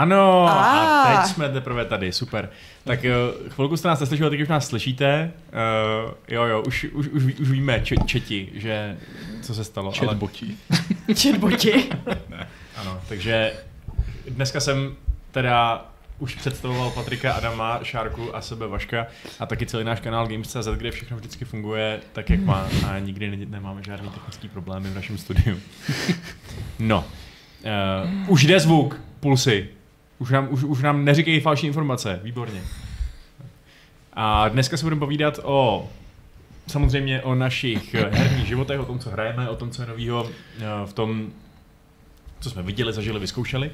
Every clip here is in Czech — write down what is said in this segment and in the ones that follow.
Ano, a, A. teď jsme teprve tady, super. Tak jo, chvilku jste nás neslyšeli, teď už nás slyšíte. Uh, jo, jo, už, už, už, ví- už víme, če, četi, že co se stalo. ale- Chatboti. Chatboti. Ano, takže dneska jsem teda už představoval Patrika, Adama, Šárku a sebe Vaška a taky celý náš kanál Games.cz, kde všechno vždycky funguje tak, jak má a nikdy ne- nemáme žádný technický problémy v našem studiu. No, uh, už jde zvuk, pulsy. Už nám, už, už nám neříkají falšní informace, výborně. A dneska se budeme povídat o samozřejmě o našich herních životech, o tom, co hrajeme, o tom, co je novýho eh, v tom, co jsme viděli, zažili, vyzkoušeli.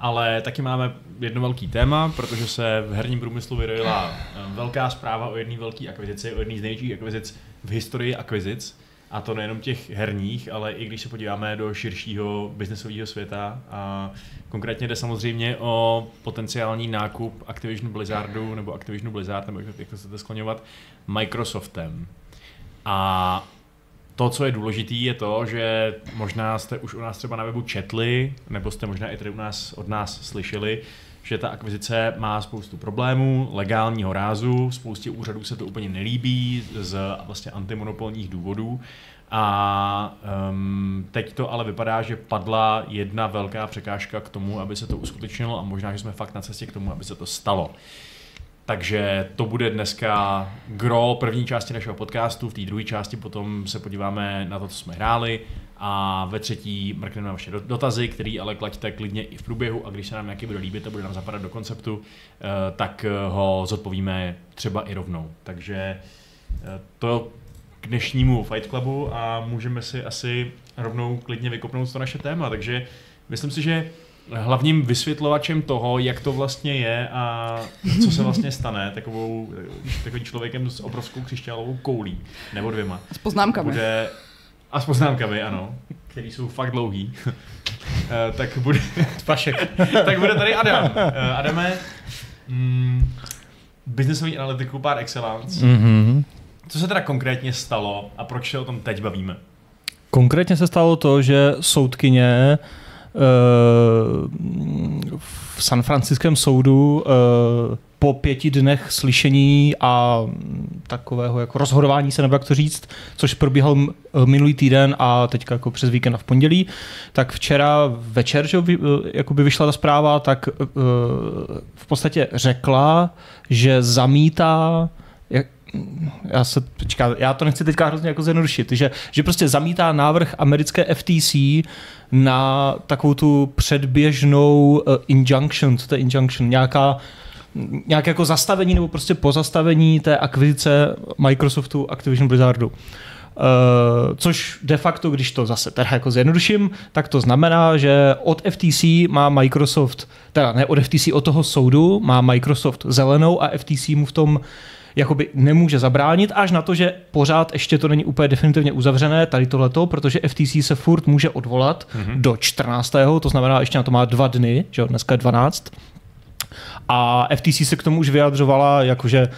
Ale taky máme jedno velký téma, protože se v herním průmyslu vyrojila eh, velká zpráva o jedné velké akvizici, o jedné z největších akvizic v historii akvizic. A to nejenom těch herních, ale i když se podíváme do širšího biznesového světa. A konkrétně jde samozřejmě o potenciální nákup Activisionu Blizzardu, nebo Activisionu Blizzard, nebo jak to chcete skloňovat, Microsoftem. A to, co je důležité, je to, že možná jste už u nás třeba na webu četli, nebo jste možná i tady u nás od nás slyšeli, že ta akvizice má spoustu problémů, legálního rázu, spoustě úřadů se to úplně nelíbí z vlastně antimonopolních důvodů. A um, teď to ale vypadá, že padla jedna velká překážka k tomu, aby se to uskutečnilo a možná, že jsme fakt na cestě k tomu, aby se to stalo. Takže to bude dneska gro první části našeho podcastu, v té druhé části potom se podíváme na to, co jsme hráli a ve třetí mrkneme na vaše do- dotazy, který ale klaďte klidně i v průběhu a když se nám nějaký bude líbit a bude nám zapadat do konceptu, eh, tak eh, ho zodpovíme třeba i rovnou. Takže eh, to k dnešnímu Fight Clubu a můžeme si asi rovnou klidně vykopnout to naše téma. Takže myslím si, že hlavním vysvětlovačem toho, jak to vlastně je a co se vlastně stane takovou, takovým člověkem s obrovskou křišťálovou koulí, nebo dvěma, S poznámkami. bude, a s poznámkami, ano, který jsou fakt dlouhý, Eh, tak bude, Vašek. tak bude tady Adam. Eh, Adame, mm, biznesový analytiku par excellence. Mm-hmm. Co se teda konkrétně stalo a proč se o tom teď bavíme? Konkrétně se stalo to, že soudkyně eh, v San Franciském soudu eh, po pěti dnech slyšení a takového jako rozhodování se, nebo jak to říct, což probíhal minulý týden a teďka jako přes víkend a v pondělí, tak včera večer, že eh, jakoby vyšla ta zpráva, tak eh, v podstatě řekla, že zamítá já se, počká, já to nechci teďka hrozně jako zjednodušit, že, že prostě zamítá návrh americké FTC na takovou tu předběžnou uh, injunction, co to je injunction, nějaká nějaké jako zastavení nebo prostě pozastavení té akvizice Microsoftu Activision Blizzardu. Uh, což de facto, když to zase teda jako zjednoduším, tak to znamená, že od FTC má Microsoft, teda ne od FTC, od toho soudu má Microsoft zelenou a FTC mu v tom jakoby nemůže zabránit, až na to, že pořád ještě to není úplně definitivně uzavřené, tady tohleto, protože FTC se furt může odvolat mm-hmm. do 14. To znamená, ještě na to má dva dny, že jo, dneska je 12. A FTC se k tomu už vyjadřovala, jakože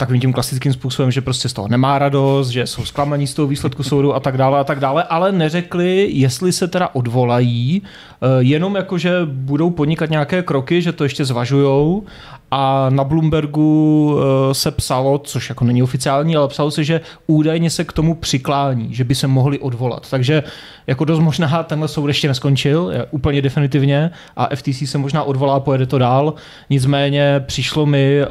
takovým tím klasickým způsobem, že prostě z toho nemá radost, že jsou zklamaní z toho výsledku soudu a tak dále a tak dále, ale neřekli, jestli se teda odvolají, eh, jenom jako, že budou podnikat nějaké kroky, že to ještě zvažujou a na Bloombergu eh, se psalo, což jako není oficiální, ale psalo se, že údajně se k tomu přiklání, že by se mohli odvolat. Takže jako dost možná tenhle soud ještě neskončil, je úplně definitivně a FTC se možná odvolá, pojede to dál. Nicméně přišlo mi eh,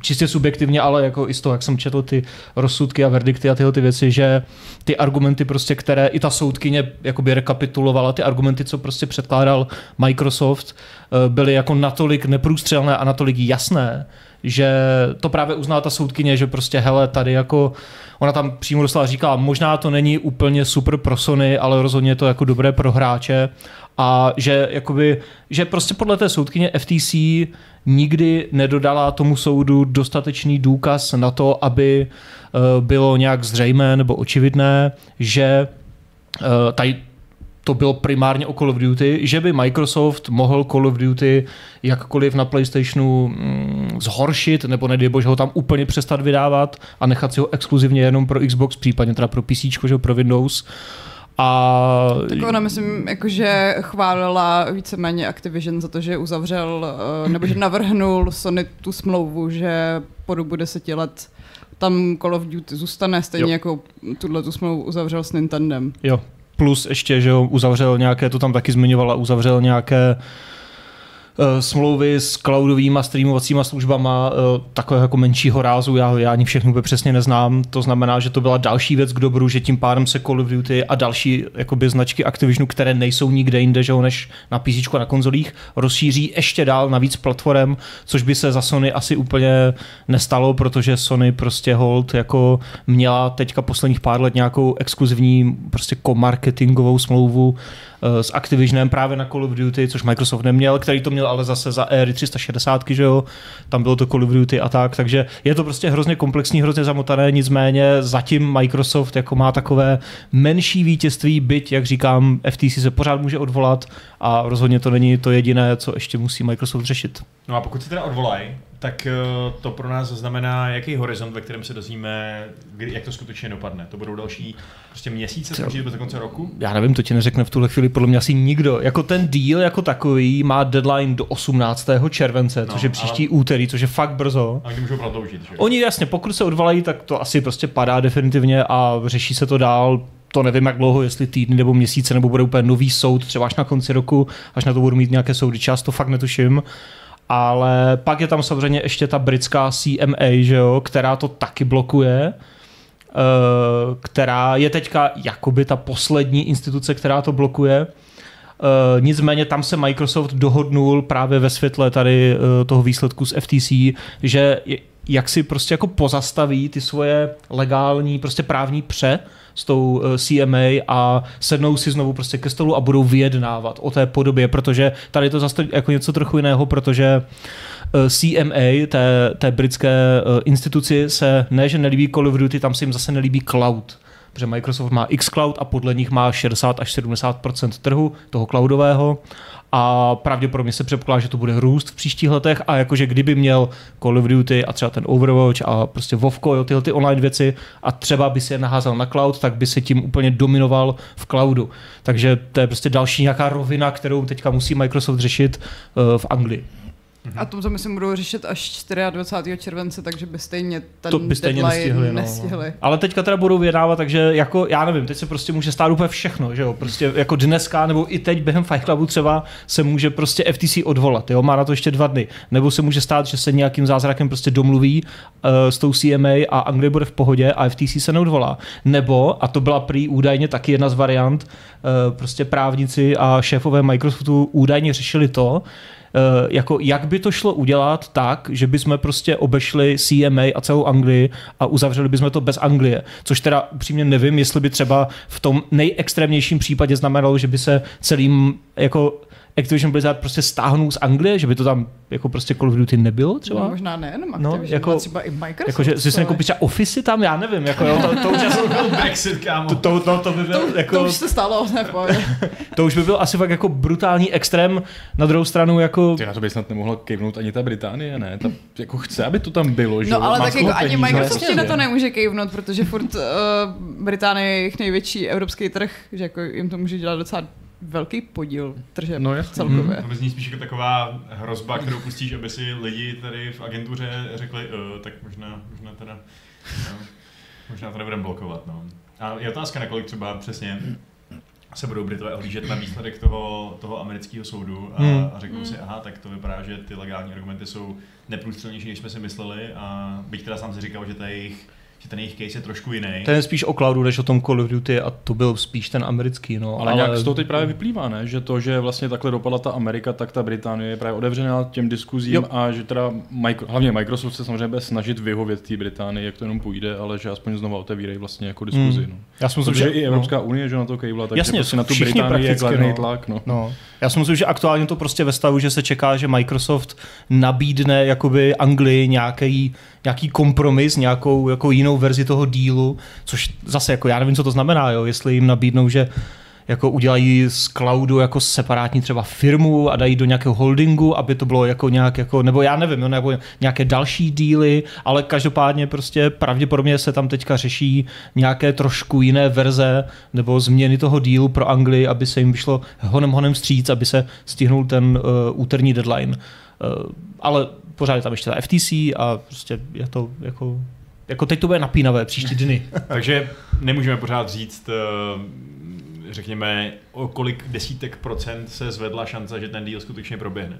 čistě subjektivně, ale jako i z toho, jak jsem četl ty rozsudky a verdikty a tyhle ty věci, že ty argumenty prostě, které i ta soudkyně jakoby rekapitulovala, ty argumenty, co prostě předkládal Microsoft, eh, byly jako natolik neprůstřelné a natolik jasné, že to právě uznala ta soudkyně, že prostě hele, tady jako ona tam přímo dostala říkala, možná to není úplně super pro Sony, ale rozhodně je to jako dobré pro hráče. A že jakoby, že prostě podle té soudkyně FTC nikdy nedodala tomu soudu dostatečný důkaz na to, aby eh, bylo nějak zřejmé nebo očividné, že eh, tady to bylo primárně o Call of Duty, že by Microsoft mohl Call of Duty jakkoliv na PlayStationu mm, zhoršit, nebo nedej bože ho tam úplně přestat vydávat a nechat si ho exkluzivně jenom pro Xbox, případně teda pro PC, že pro Windows. A... Tak ona, myslím, jakože chválila víceméně Activision za to, že uzavřel, eh, nebo že navrhnul Sony tu smlouvu, že po dobu deseti let tam Call of Duty zůstane, stejně jo. jako tuhle tu smlouvu uzavřel s Nintendem. Jo, plus ještě, že uzavřel nějaké, to tam taky zmiňovala, uzavřel nějaké smlouvy s cloudovými streamovacíma službama eh, takového jako menšího rázu, já, já ani všechno úplně přesně neznám, to znamená, že to byla další věc k dobru, že tím pádem se Call of Duty a další jakoby, značky Activisionu, které nejsou nikde jinde, že ho, než na PC a na konzolích, rozšíří ještě dál na víc platform, což by se za Sony asi úplně nestalo, protože Sony prostě hold jako měla teďka posledních pár let nějakou exkluzivní prostě komarketingovou smlouvu Eh, s Activisionem právě na Call of Duty, což Microsoft neměl, který to měl ale zase za éry 360, že jo, tam bylo to Call of Duty a tak, takže je to prostě hrozně komplexní, hrozně zamotané, nicméně zatím Microsoft jako má takové menší vítězství, byť, jak říkám, FTC se pořád může odvolat a rozhodně to není to jediné, co ještě musí Microsoft řešit. No a pokud se teda odvolají, tak eh, to pro nás znamená, jaký horizont, ve kterém se dozvíme, jak to skutečně dopadne. To budou další prostě měsíce, co do konce roku? Já nevím, to ti neřekne v tuhle chvíli podle mě asi nikdo. Jako ten deal jako takový má deadline do 18. července, no, což je příští ale... úterý, což je fakt brzo. A kdy můžou prodloužit, že? Oni jasně, pokud se odvolají, tak to asi prostě padá definitivně a řeší se to dál to nevím, jak dlouho, jestli týdny nebo měsíce, nebo bude úplně nový soud, třeba až na konci roku, až na to budu mít nějaké soudy čas, to fakt netuším ale pak je tam samozřejmě ještě ta britská CMA, že jo, která to taky blokuje, eh, která je teďka jakoby ta poslední instituce, která to blokuje. Uh, nicméně tam se Microsoft dohodnul právě ve světle tady uh, toho výsledku z FTC, že jak si prostě jako pozastaví ty svoje legální prostě právní pře s tou eh, CMA a sednou si znovu prostě ke stolu a budou vyjednávat o té podobě, protože tady je to zase jako něco trochu jiného, protože eh, CMA, té, té britské eh, instituci, se ne, že nelíbí Call of Duty, tam se jim zase nelíbí cloud. Protože Microsoft má xCloud a podle nich má 60 až 70 trhu toho cloudového a pravděpodobně se předpokládá, že to bude růst v příštích letech a jakože kdyby měl Call of Duty a třeba ten Overwatch a prostě Vovko, jo, tyhle ty online věci a třeba by si je naházel na cloud, tak by se tím úplně dominoval v cloudu. Takže to je prostě další nějaká rovina, kterou teďka musí Microsoft řešit uh, v Anglii. A to se myslím budou řešit až 24. července, takže by stejně ten to by stejně nestihli, no. nestihli. Ale teďka teda budou vyjednávat, takže jako, já nevím, teď se prostě může stát úplně všechno, že jo, prostě jako dneska, nebo i teď během Fight Clubu třeba se může prostě FTC odvolat, jo, má na to ještě dva dny, nebo se může stát, že se nějakým zázrakem prostě domluví uh, s tou CMA a Anglie bude v pohodě a FTC se neodvolá. Nebo, a to byla prý údajně taky jedna z variant, uh, prostě právníci a šéfové Microsoftu údajně řešili to, jako jak by to šlo udělat tak, že bychom prostě obešli CMA a celou Anglii a uzavřeli bychom to bez Anglie. Což teda upřímně nevím, jestli by třeba v tom nejextrémnějším případě znamenalo, že by se celým jako Activision Blizzard prostě stáhnul z Anglie, že by to tam jako prostě Call of Duty nebylo třeba? No, možná ne, jenom no, no, jako, třeba i Microsoft. Jako, že si koupit třeba Office tam, já nevím, jako jo, to, to už asi byl Brexit, kámo. To, to, to, to by byl, to, jako, to už se stalo, ne, To už by byl asi fakt jako brutální extrém, na druhou stranu jako... Ty na to by snad nemohla kejvnout ani ta Británie, ne? Ta, jako chce, aby to tam bylo, že No ale tak jako ani Microsoft na to nemůže kejvnout, protože furt uh, Británie je jejich největší evropský trh, že jako jim to může dělat docela velký podíl tržeb no, celkově. Hmm. To zní spíš jako taková hrozba, kterou pustíš, aby si lidi tady v agentuře řekli, uh, tak možná, možná teda, no, možná to nebudeme blokovat. No. A je otázka, nakolik třeba přesně se budou Britové ohlížet na výsledek toho, toho amerického soudu a, hmm. a řeknou si, hmm. aha, tak to vypadá, že ty legální argumenty jsou neprůstřelnější, než jsme si mysleli a byť teda sám si říkal, že ta jejich že ten jejich case je trošku jiný. Ten je spíš o cloudu, než o tom Call of Duty a to byl spíš ten americký. No. Ale, ale nějak z toho teď právě vyplývá, ne? že to, že vlastně takhle dopadla ta Amerika, tak ta Británie je právě otevřená těm diskuzím jo. a že teda Micro, hlavně Microsoft se samozřejmě bude snažit vyhovět té Británii, jak to jenom půjde, ale že aspoň znovu otevírají vlastně jako diskuzi. Hmm. No. Já si myslím, že i Evropská no. unie, že na to kejvla, takže Jasně, prostě na tu Británii je kladný no. tlak. No. No. Já si myslím, že aktuálně to prostě ve stavu, že se čeká, že Microsoft nabídne jakoby Anglii nějaký, nějaký kompromis, nějakou jako jinou verzi toho dílu, což zase jako já nevím, co to znamená, jo, jestli jim nabídnou, že jako udělají z cloudu jako separátní třeba firmu a dají do nějakého holdingu, aby to bylo jako nějak jako, nebo já nevím, nebo nějaké další díly, ale každopádně prostě pravděpodobně se tam teďka řeší nějaké trošku jiné verze nebo změny toho dílu pro Anglii, aby se jim vyšlo honem honem stříc, aby se stihnul ten uh, úterní deadline. Uh, ale pořád je tam ještě ta FTC a prostě je to jako jako teď to bude napínavé příští dny. Takže nemůžeme pořád říct, uh, řekněme, o kolik desítek procent se zvedla šance, že ten deal skutečně proběhne.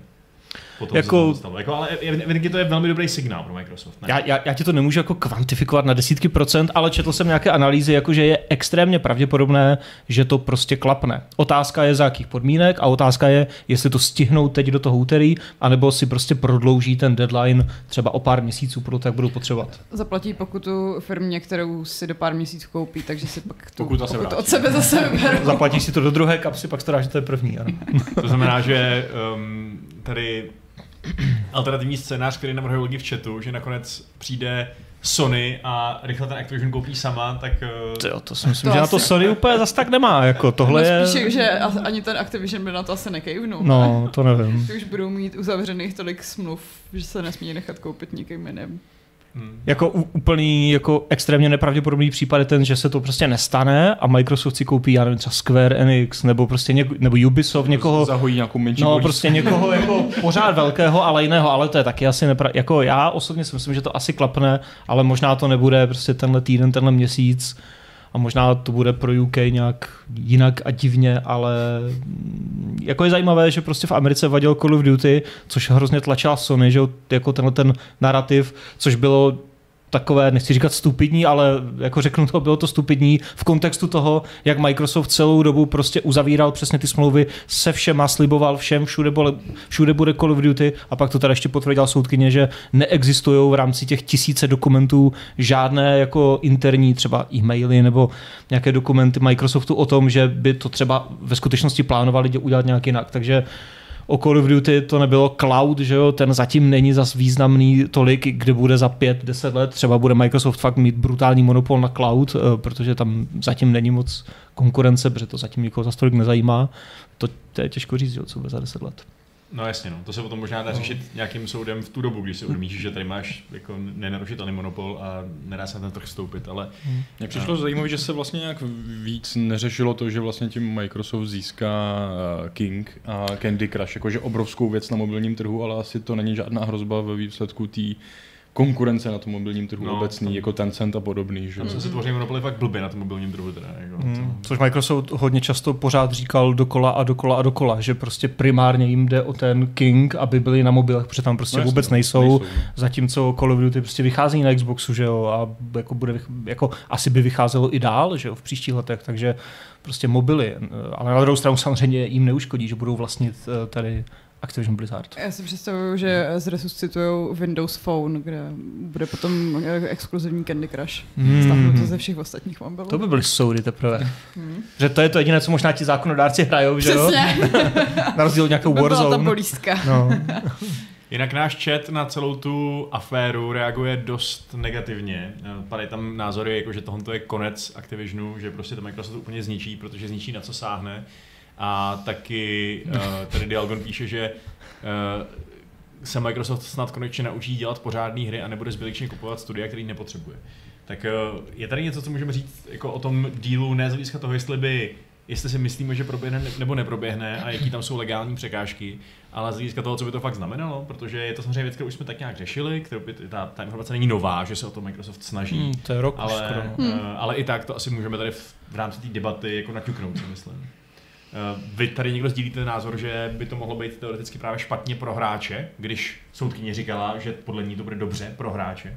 Potom jako, jako, ale evidentně to je velmi dobrý signál pro Microsoft. Ne? Já, já, já ti to nemůžu jako kvantifikovat na desítky procent, ale četl jsem nějaké analýzy, jako že je extrémně pravděpodobné, že to prostě klapne. Otázka je za jakých podmínek a otázka je, jestli to stihnou teď do toho úterý, anebo si prostě prodlouží ten deadline třeba o pár měsíců, pro to, jak budou potřebovat. Zaplatí pokutu firmě, kterou si do pár měsíců koupí, takže si pak tu pokud pokud od sebe zase vyberou. Zaplatíš si to do druhé kapsy, pak to že to je první. Ano. to znamená, že um, tady alternativní scénář, který navrhuje lidi v chatu, že nakonec přijde Sony a rychle ten Activision koupí sama, tak... To, jo, to si myslím, to že asi... na to Sony úplně zas tak nemá. Jako tohle no, spíš, je... že ani ten Activision by na to asi nekejvnul. No, to nevím. Že už budou mít uzavřených tolik smluv, že se nesmí nechat koupit nikým jiným. Hmm. Jako úplný, jako extrémně nepravděpodobný případ je ten, že se to prostě nestane a Microsoft si koupí, já nevím, třeba Square Enix nebo prostě něk, nebo Ubisoft, někoho... Zahojí nějakou menší No, prostě někoho jako pořád velkého, ale jiného, ale to je taky asi nepra... Jako já osobně si myslím, že to asi klapne, ale možná to nebude prostě tenhle týden, tenhle měsíc a možná to bude pro UK nějak jinak a divně, ale jako je zajímavé, že prostě v Americe vadil Call of Duty, což hrozně tlačila Sony, že jako tenhle ten narrativ, což bylo takové, nechci říkat stupidní, ale jako řeknu to, bylo to stupidní v kontextu toho, jak Microsoft celou dobu prostě uzavíral přesně ty smlouvy se všema, sliboval všem, všude, bole, všude bude Call of Duty a pak to teda ještě potvrdila soudkyně, že neexistují v rámci těch tisíce dokumentů žádné jako interní třeba e-maily nebo nějaké dokumenty Microsoftu o tom, že by to třeba ve skutečnosti plánovali udělat nějak jinak. Takže o Call of Duty to nebylo cloud, že jo, ten zatím není zas významný tolik, kde bude za pět, deset let, třeba bude Microsoft fakt mít brutální monopol na cloud, eh, protože tam zatím není moc konkurence, protože to zatím nikoho za tolik nezajímá. To, to je těžko říct, jo, co bude za deset let. No jasně, no. to se potom možná dá no. řešit nějakým soudem v tu dobu, když si uvědomíš, že tady máš jako nenarušitelný monopol a nedá se na ten trh vstoupit, ale... Hmm. Mně přišlo a... zajímavé, že se vlastně nějak víc neřešilo to, že vlastně tím Microsoft získá eh, King a Candy Crush, jakože obrovskou věc na mobilním trhu, ale asi to není žádná hrozba ve výsledku té konkurence na tom mobilním trhu no, obecný, to... jako Tencent a podobný. Že? Tam se tvoří monopoly fakt blbě na tom mobilním trhu. Teda, jako, hmm. Což Microsoft hodně často pořád říkal dokola a dokola a dokola, že prostě primárně jim jde o ten King, aby byli na mobilech, protože tam prostě no, vůbec jasný, nejsou, nejsou, zatímco Call of Duty prostě vychází na Xboxu, že jo, a jako bude, jako asi by vycházelo i dál, že jo, v příštích letech, takže prostě mobily, ale na druhou stranu samozřejmě jim neuškodí, že budou vlastnit eh, tady Activision Blizzard. Já si představuju, že zresuscitují Windows Phone, kde bude potom exkluzivní Candy Crush. Mm. Stáhnu to ze všech ostatních mobilů. To by byly soudy teprve. Mm. Že to je to jediné, co možná ti zákonodárci hrajou, že jo? Na rozdíl od nějakou Warzone. Byla ta bolístka. No. Jinak náš chat na celou tu aféru reaguje dost negativně. Padají tam názory, jako že tohle je konec Activisionu, že prostě to Microsoft úplně zničí, protože zničí na co sáhne. A taky uh, tady Dialgon píše, že uh, se Microsoft snad konečně naučí dělat pořádné hry a nebude zbytečně kupovat studia, který nepotřebuje. Tak uh, je tady něco, co můžeme říct jako o tom dílu, ne z hlediska toho, jestli by jestli si myslíme, že proběhne nebo neproběhne a jaký tam jsou legální překážky, ale z hlediska toho, co by to fakt znamenalo, protože je to samozřejmě věc, kterou už jsme tak nějak řešili, kterou by, ta, ta informace není nová, že se o to Microsoft snaží. Hmm, to je rok ale, skoro. Hmm. ale i tak to asi můžeme tady v, v rámci té debaty jako naťuknout, si myslím. Eh, vy tady někdo sdílíte názor, že by to mohlo být teoreticky právě špatně pro hráče, když soudkyně říkala, že podle ní to bude dobře pro hráče?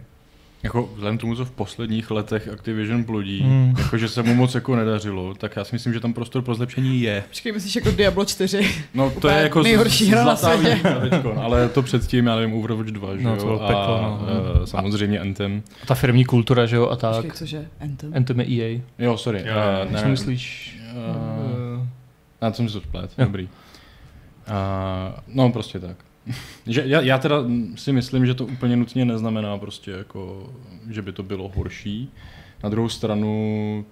Jako vzhledem tomu, co v posledních letech Activision plodí, hmm. jako že se mu moc jako nedařilo, tak já si myslím, že tam prostor pro zlepšení je. Počkej, myslíš jako Diablo 4? No to je jako nejhorší hra na světě. ale to předtím, já nevím, Overwatch 2, že no, jo? To peklo, a, no. uh, samozřejmě a, Anthem. A ta firmní kultura, že jo, a tak. Počkej, cože? Anthem? Anthem je EA. Jo, sorry. Jo, uh, ne, myslíš? Uh, já jsem si to splet, dobrý. Uh, no prostě tak. že já, já teda si myslím, že to úplně nutně neznamená prostě jako, že by to bylo horší. Na druhou stranu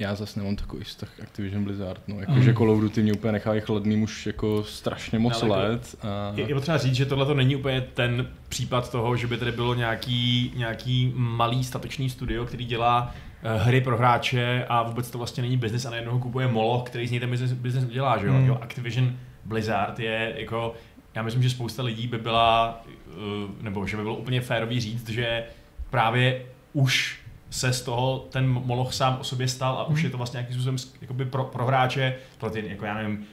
já zase nemám takový vztah k Activision Blizzard, no, jakože Call of Duty mě úplně nechávají chladný už jako strašně moc ale jako- let. A... Je, je potřeba říct, že tohle to není úplně ten případ toho, že by tady bylo nějaký, nějaký malý statečný studio, který dělá hry pro hráče a vůbec to vlastně není business a najednou kupuje Moloch, který z něj ten business, business udělá, že jo? Hmm. jo? Activision Blizzard je jako, já myslím, že spousta lidí by byla, eh, nebo že by bylo úplně férový říct, že právě už se z toho ten Moloch sám o sobě stal a už je to vlastně nějakým způsobem jakoby pro, pro hráče, pro ty, jako já nevím,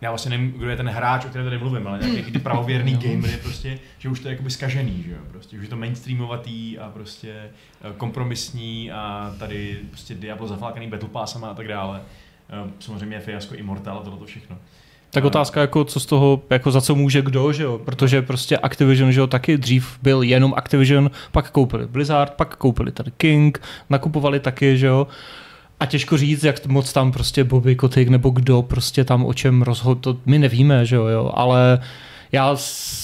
já vlastně nevím, kdo je ten hráč, o kterém tady mluvím, ale nějaký ty pravověrný gamer je prostě, že už to je jakoby skažený, že jo, prostě, už je to mainstreamovatý a prostě eh, kompromisní a tady prostě Diablo zaflákaný Battle Passama a tak dále. Eh, Samozřejmě fiasko Immortal a tohle to všechno. Tak A- otázka jako co z toho, jako za co může kdo, že jo? Protože prostě Activision, že jo, taky dřív byl jenom Activision, pak koupili Blizzard, pak koupili tady King, nakupovali taky, že jo? A těžko říct, jak moc tam prostě Bobby Kotick nebo kdo prostě tam o čem rozhodl, to my nevíme, že jo, jo? ale já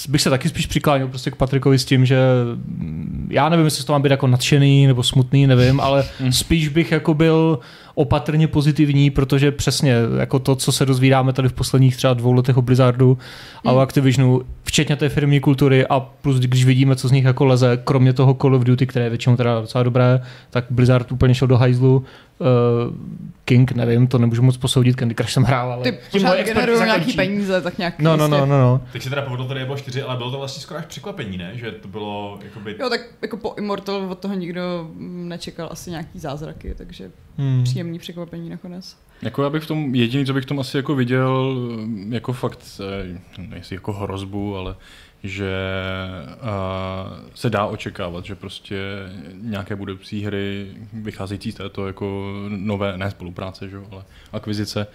bych se taky spíš přiklánil prostě k Patrikovi s tím, že mm, já nevím, jestli to mám být jako nadšený nebo smutný, nevím, ale spíš bych jako byl opatrně pozitivní, protože přesně jako to, co se dozvídáme tady v posledních třeba dvou letech o Blizzardu a o Activisionu, včetně té firmní kultury a plus když vidíme, co z nich jako leze, kromě toho Call of Duty, které je většinou teda docela dobré, tak Blizzard úplně šel do hajzlu. Uh, King, nevím, to nemůžu moc posoudit, Candy Crush jsem hrál, ale Ty tím pořád generují nějaký peníze, tak nějak No, no, no, no, no. Teď se teda povedlo to Diablo 4, ale bylo to vlastně skoro až překvapení, ne? Že to bylo jakoby... Jo, tak jako po Immortal od toho nikdo mm, nečekal asi nějaký zázraky, takže Hmm. příjemný překvapení nakonec. Jako já bych v tom, jediný, co bych v tom asi jako viděl, jako fakt, eh, nejsi jako hrozbu, ale že uh, se dá očekávat, že prostě nějaké budoucí hry vycházející z této jako nové, ne spolupráce, že, jo, ale akvizice,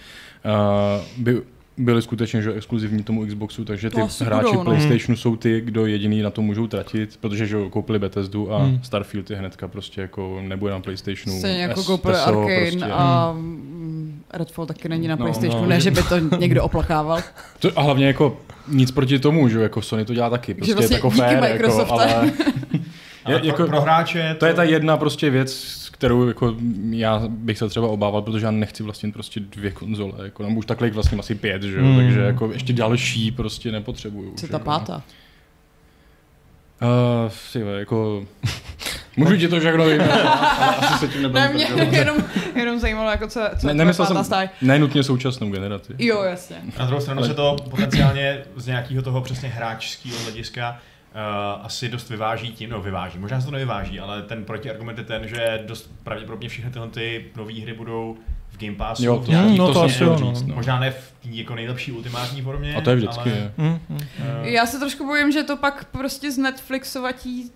uh, by byly skutečně že, exkluzivní tomu Xboxu, takže ty To asi hráči budou, no. PlayStationu jsou ty, kdo jediný na to můžou tratit, protože že koupili Bethesdu a Hmm. Starfield je hnedka prostě jako nebude na PlayStationu. Stejně jako S- koupili TESO Arkane prostě. a mm, Redfall taky není na No, PlayStationu, no, ne, že- že by to někdo oplakával. To, a hlavně jako nic proti tomu, že jo, jako Sony to dělá taky, prostě vlastně je to jako díky fair, jako, ale Ale je, pro, jako, pro hráče to je ta jedna prostě věc, kterou jako já bych se třeba obával, protože já nechci vlastnit prostě dvě konzole, jako, nebo už takhle vlastně asi pět, že jo, Hmm. takže jako ještě další prostě nepotřebuju. Co že ta jo. pátá? Uh, si, jako, můžu ti to všechno vím, ale asi se tím Ne, nebudem mě jenom, jenom zajímalo, jako co, co ne, je nemyslel pátá jsem stáj. nenutně současnou generaci. Jo, jasně. Na druhou stranu Ale- se to potenciálně z nějakého toho přesně hráčského hlediska uh, asi dost vyváží tím, no vyváží, možná se to nevyváží, ale ten protiargument je ten, že dost pravděpodobně všechny tyhle ty nové hry budou v Game Passu. Jo, v to, nějaký no, to prostě- asi jo, no. říct, no. Možná ne v té jako nejlepší ultimátní formě. A to je vždycky. Ale, je. Hmm, hmm. uh, Já se trošku bojím, že to pak prostě z Netflixovatí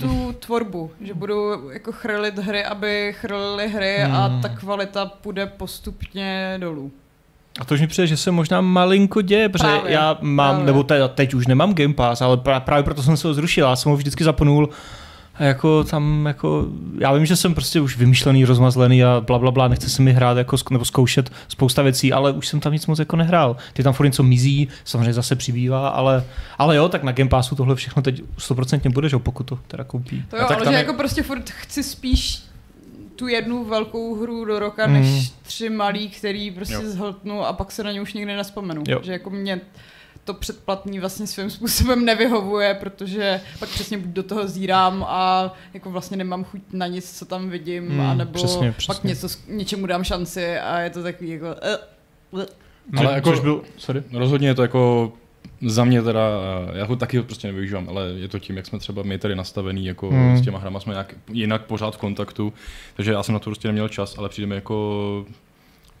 tu tvorbu, že budou jako chrlit hry, aby chrlili hry a Hmm. ta kvalita půjde postupně dolů. A to už mi přijde, že se možná malinko děje, protože Právě, já mám, právě. nebo te, teď už nemám Game Pass, ale právě proto jsem se ho zrušil, já jsem ho vždycky zapnul a jako tam jako, já vím, že jsem prostě už vymyšlený, rozmazlený a bla, bla, bla, nechce se mi hrát jako, nebo zkoušet spousta věcí, ale už jsem tam nic moc jako nehrál. Ty tam furt něco mizí, samozřejmě zase přibývá, ale, ale jo, tak na Game Passu tohle všechno teď 100% bude, že pokud to teda koupí. To A jo, tak ale tam že je- jako prostě furt chci spíš tu jednu velkou hru do roka, Mm. než tři malý, který prostě Jo. zhltnu a pak se na ně už nikdy nespomenu. Jo. Že jako mě to předplatný vlastně svým způsobem nevyhovuje, protože pak přesně buď do toho zírám a jako vlastně nemám chuť na nic, co tam vidím, Mm, anebo přesně, pak přesně. něco, něčemu dám šanci a je to takový jako... Uh, uh. Ale jako- byl, sorry. Rozhodně je to jako za mě teda, eh, já ho taky prostě nevyužívám, ale je to tím, jak jsme třeba my tady nastavený, jako hmm. s těma hrama jsme nějak jinak pořád v kontaktu, takže já jsem na to prostě neměl čas, ale přijde mi jako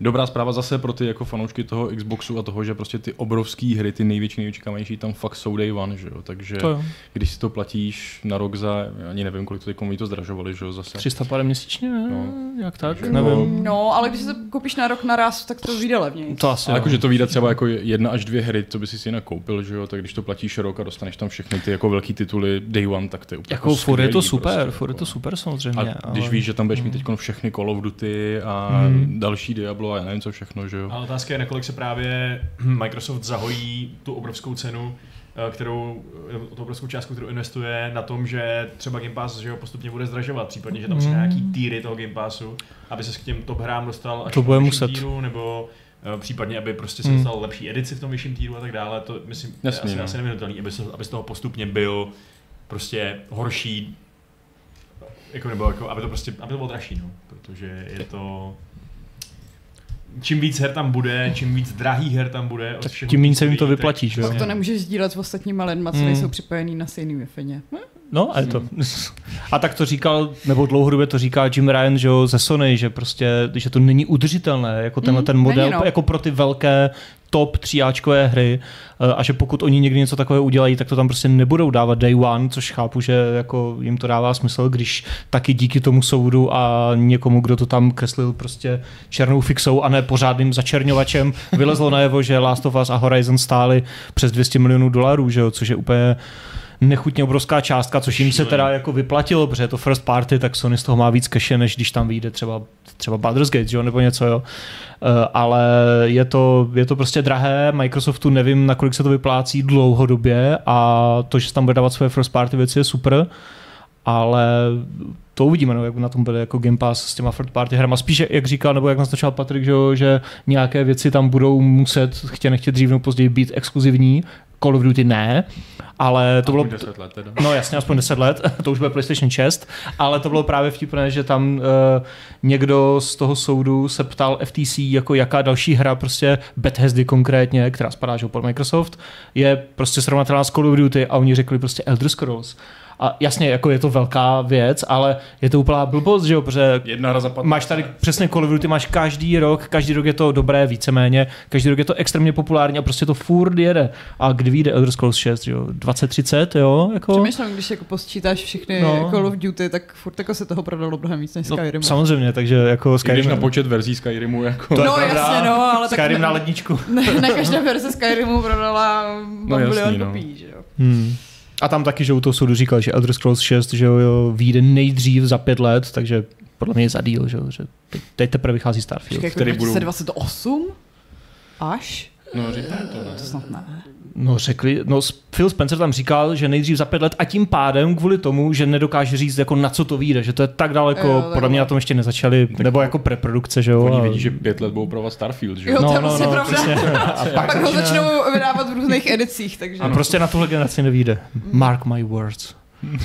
dobrá zpráva zase pro ty jako fanoušky toho Xboxu a toho, že prostě ty obrovské hry, ty největší, nejočekávanější tam fakt jsou day one, že jo, takže To jo. když si to platíš na rok za, ani nevím, kolik to teď to zdražovali, že jo, zase. 300 pár měsíčně, No. jak tak, Takže nevím. No, ale když si to koupíš na rok naraz, tak to vyjde levněji. To asi Ale jakože to vyjde třeba jako jedna až dvě hry, co by si si jinak koupil, že jo, tak když to platíš rok a dostaneš tam všechny ty jako velký tituly day one, tak to je úplně Jako furt je to super, prostě, furt je jako. to super samozřejmě. A když ale- víš, že tam budeš mít Mm. teď všechny Call of Duty a Mm. další Diablo a já nevím co všechno, že jo. A otázka je, nakolik se právě Microsoft zahojí tu obrovskou cenu eh, kterou, eh, tu obrovskou částku, kterou investuje na tom, že třeba Game Pass že ho postupně bude zdražovat, případně, že tam přijde Mm. nějaký týry toho Game Passu, aby se k těm top hrám dostal až To bude muset. Týru, nebo eh, případně, aby prostě se Mm. dostal lepší edici v tom vyšším týru a tak dále, to myslím, je Jasně, asi, no. asi aby, se, aby z toho postupně byl prostě horší jako, nebo jako, aby to prostě, aby to bylo dražší, no, protože je to, čím víc her tam bude, čím víc drahých her tam bude, od všeho tím méně víc se jim to vyplatí, tak že jo? Pak to nemůžeš sdílet s ostatníma lidma, co Hmm. nejsou připojený na stejný wi No a je to. A tak to říkal, nebo dlouhodobě to říká Jim Ryan, že jo, ze Sony, že prostě, že to není udržitelné, jako tenhle Mm, ten model, no. jako pro ty velké top tříáčkové hry eh, a že pokud oni někdy něco takového udělají, tak to tam prostě nebudou dávat day one, což chápu, že jako jim to dává smysl, když taky díky tomu soudu a někomu, kdo to tam kreslil prostě černou fixou a ne pořádným začerňovačem, vylezlo najevo, že Last of Us a Horizon stály přes 200 milionů dolarů, že jo, což je úplně nechutně obrovská částka, což jim se teda jako vyplatilo, protože je to first party, tak Sony z toho má víc cache, než když tam vyjde třeba, třeba Baldur's Gate, jo, nebo něco, jo. Eh, Ale je to, je to prostě drahé, Microsoftu nevím, nakolik se to vyplácí dlouhodobě a to, že se tam bude dávat své first party věci je super, ale to uvidíme, no, jak na tom bude jako Game Pass s těma third party hrama. Spíš, jak říkal, nebo jak naznačoval Patrik, že, že nějaké věci tam budou muset, chtě nechtě dřív nebo později být exkluzivní, Call of Duty ne, ale to bylo... 10 let teda. No jasně, aspoň 10 let, to už bude PlayStation 6, ale to bylo právě vtipné, že tam uh, někdo z toho soudu se ptal FTC, jako jaká další hra, prostě Bethesdy konkrétně, která spadá že, pod Microsoft, je prostě srovnatelná s Call of Duty a oni řekli prostě Elder Scrolls. A jasně, jako je to velká věc, ale je to úplná blbost, že jo, protože Jedna hra za 15 Máš tady přesně Call of Duty, máš každý rok, každý rok je to dobré víceméně, každý rok je to extrémně populární a prostě to furt jede. A kdy vyjde Elder Scrolls 6, jo? 2030, jo? Jako... Přemýšlím, když jako posčítáš všechny No. no. Call of Duty, tak furt jako se toho prodalo mnohem víc než No, Skyrim. samozřejmě, takže jako I když Skyrim... na počet verzí Skyrimu jako... To no pravda. jasně, no, ale tak Skyrim ne, na ledničku. ne, ne každá verze Skyrimu prodala No no, jasný, no. kopií, že jo. Hmm. A tam taky, že u toho soudu říkal, že Elder Scrolls 6, že jo, vyjde nejdřív za pět let, takže podle mě je za díl, že, jo, že teď, teď teprve vychází Starfield. Počkej, jako který budou- 2028? Až? No, říkám to, ne? To snad ne. No řekli, no Phil Spencer tam říkal, že nejdřív za pět let a tím pádem kvůli tomu, že nedokáže říct, jako na co to vyjde, že to je tak daleko, Jo, podle mě na tom ještě nezačali, nebo jako preprodukce, že jo. Oni vědí, že pět let budou provovat Starfield, že Jo, no, to je no, vlastně no, pravda. přesně. A pak, Pak ho začnou vydávat v různých edicích, takže... A prostě na tuhle generaci nevíde. Mark my words. Mm,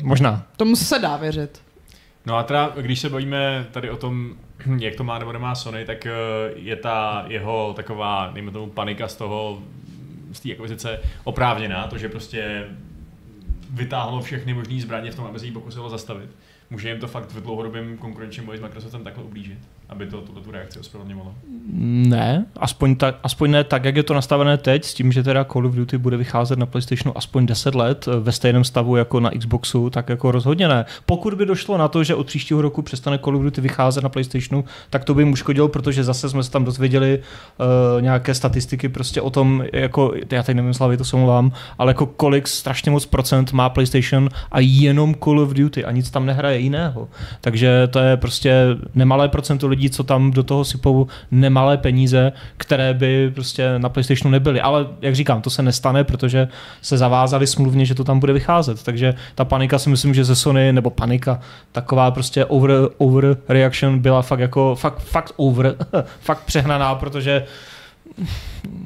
Možná. tomu se dá věřit. No a teda, když se bavíme tady o tom, jak to má nebo nemá Sony, tak eh, je ta jeho taková, dejme tomu, panika z toho, z té akvizice oprávněná, to, že prostě vytáhlo všechny možné zbraně v tom, aby se jí pokusilo zastavit. Může jim to fakt v dlouhodobém konkurenčním boji s Microsoftem takhle ublížit, aby to tuhle tu reakci ospravedlňovalo. Ne, aspoň, tak, aspoň ne tak, jak je to nastavené teď, s tím, že teda Call of Duty bude vycházet na PlayStationu aspoň 10 let eh, ve stejném stavu jako na Xboxu, tak jako rozhodně ne. Pokud by došlo na to, že od příštího roku přestane Call of Duty vycházet na PlayStationu, tak to by jim uškodilo, protože zase jsme se tam dozvěděli uh, nějaké statistiky prostě o tom, jako, já teď nevím slavy, to se omlouvám, ale jako kolik strašně moc procent má PlayStation a jenom Call of Duty a nic tam nehraje jiného. Takže to je prostě nemalé procento lidí, co tam do toho sypou nemalé peníze, které by prostě na PlayStationu nebyly. Ale jak říkám, to se nestane, protože se zavázali smluvně, že to tam bude vycházet. Takže ta panika si myslím, že ze Sony, nebo panika, taková prostě over, over reaction byla fakt jako, fakt, fakt over, fakt přehnaná, protože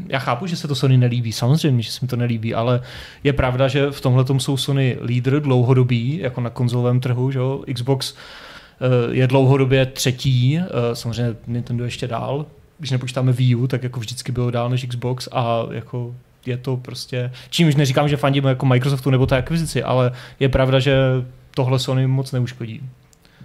já chápu, že se to Sony nelíbí, samozřejmě, že se mi to nelíbí, ale je pravda, že v tomhle jsou Sony lídr dlouhodobý, jako na konzolovém trhu, že jo? Xbox je dlouhodobě třetí, eh, samozřejmě Nintendo ještě dál, když nepočítáme Wii U, tak jako vždycky bylo dál než Xbox a jako je to prostě, čímž neříkám, že fandíme jako Microsoftu nebo té akvizici, ale je pravda, že tohle Sony moc neuškodí.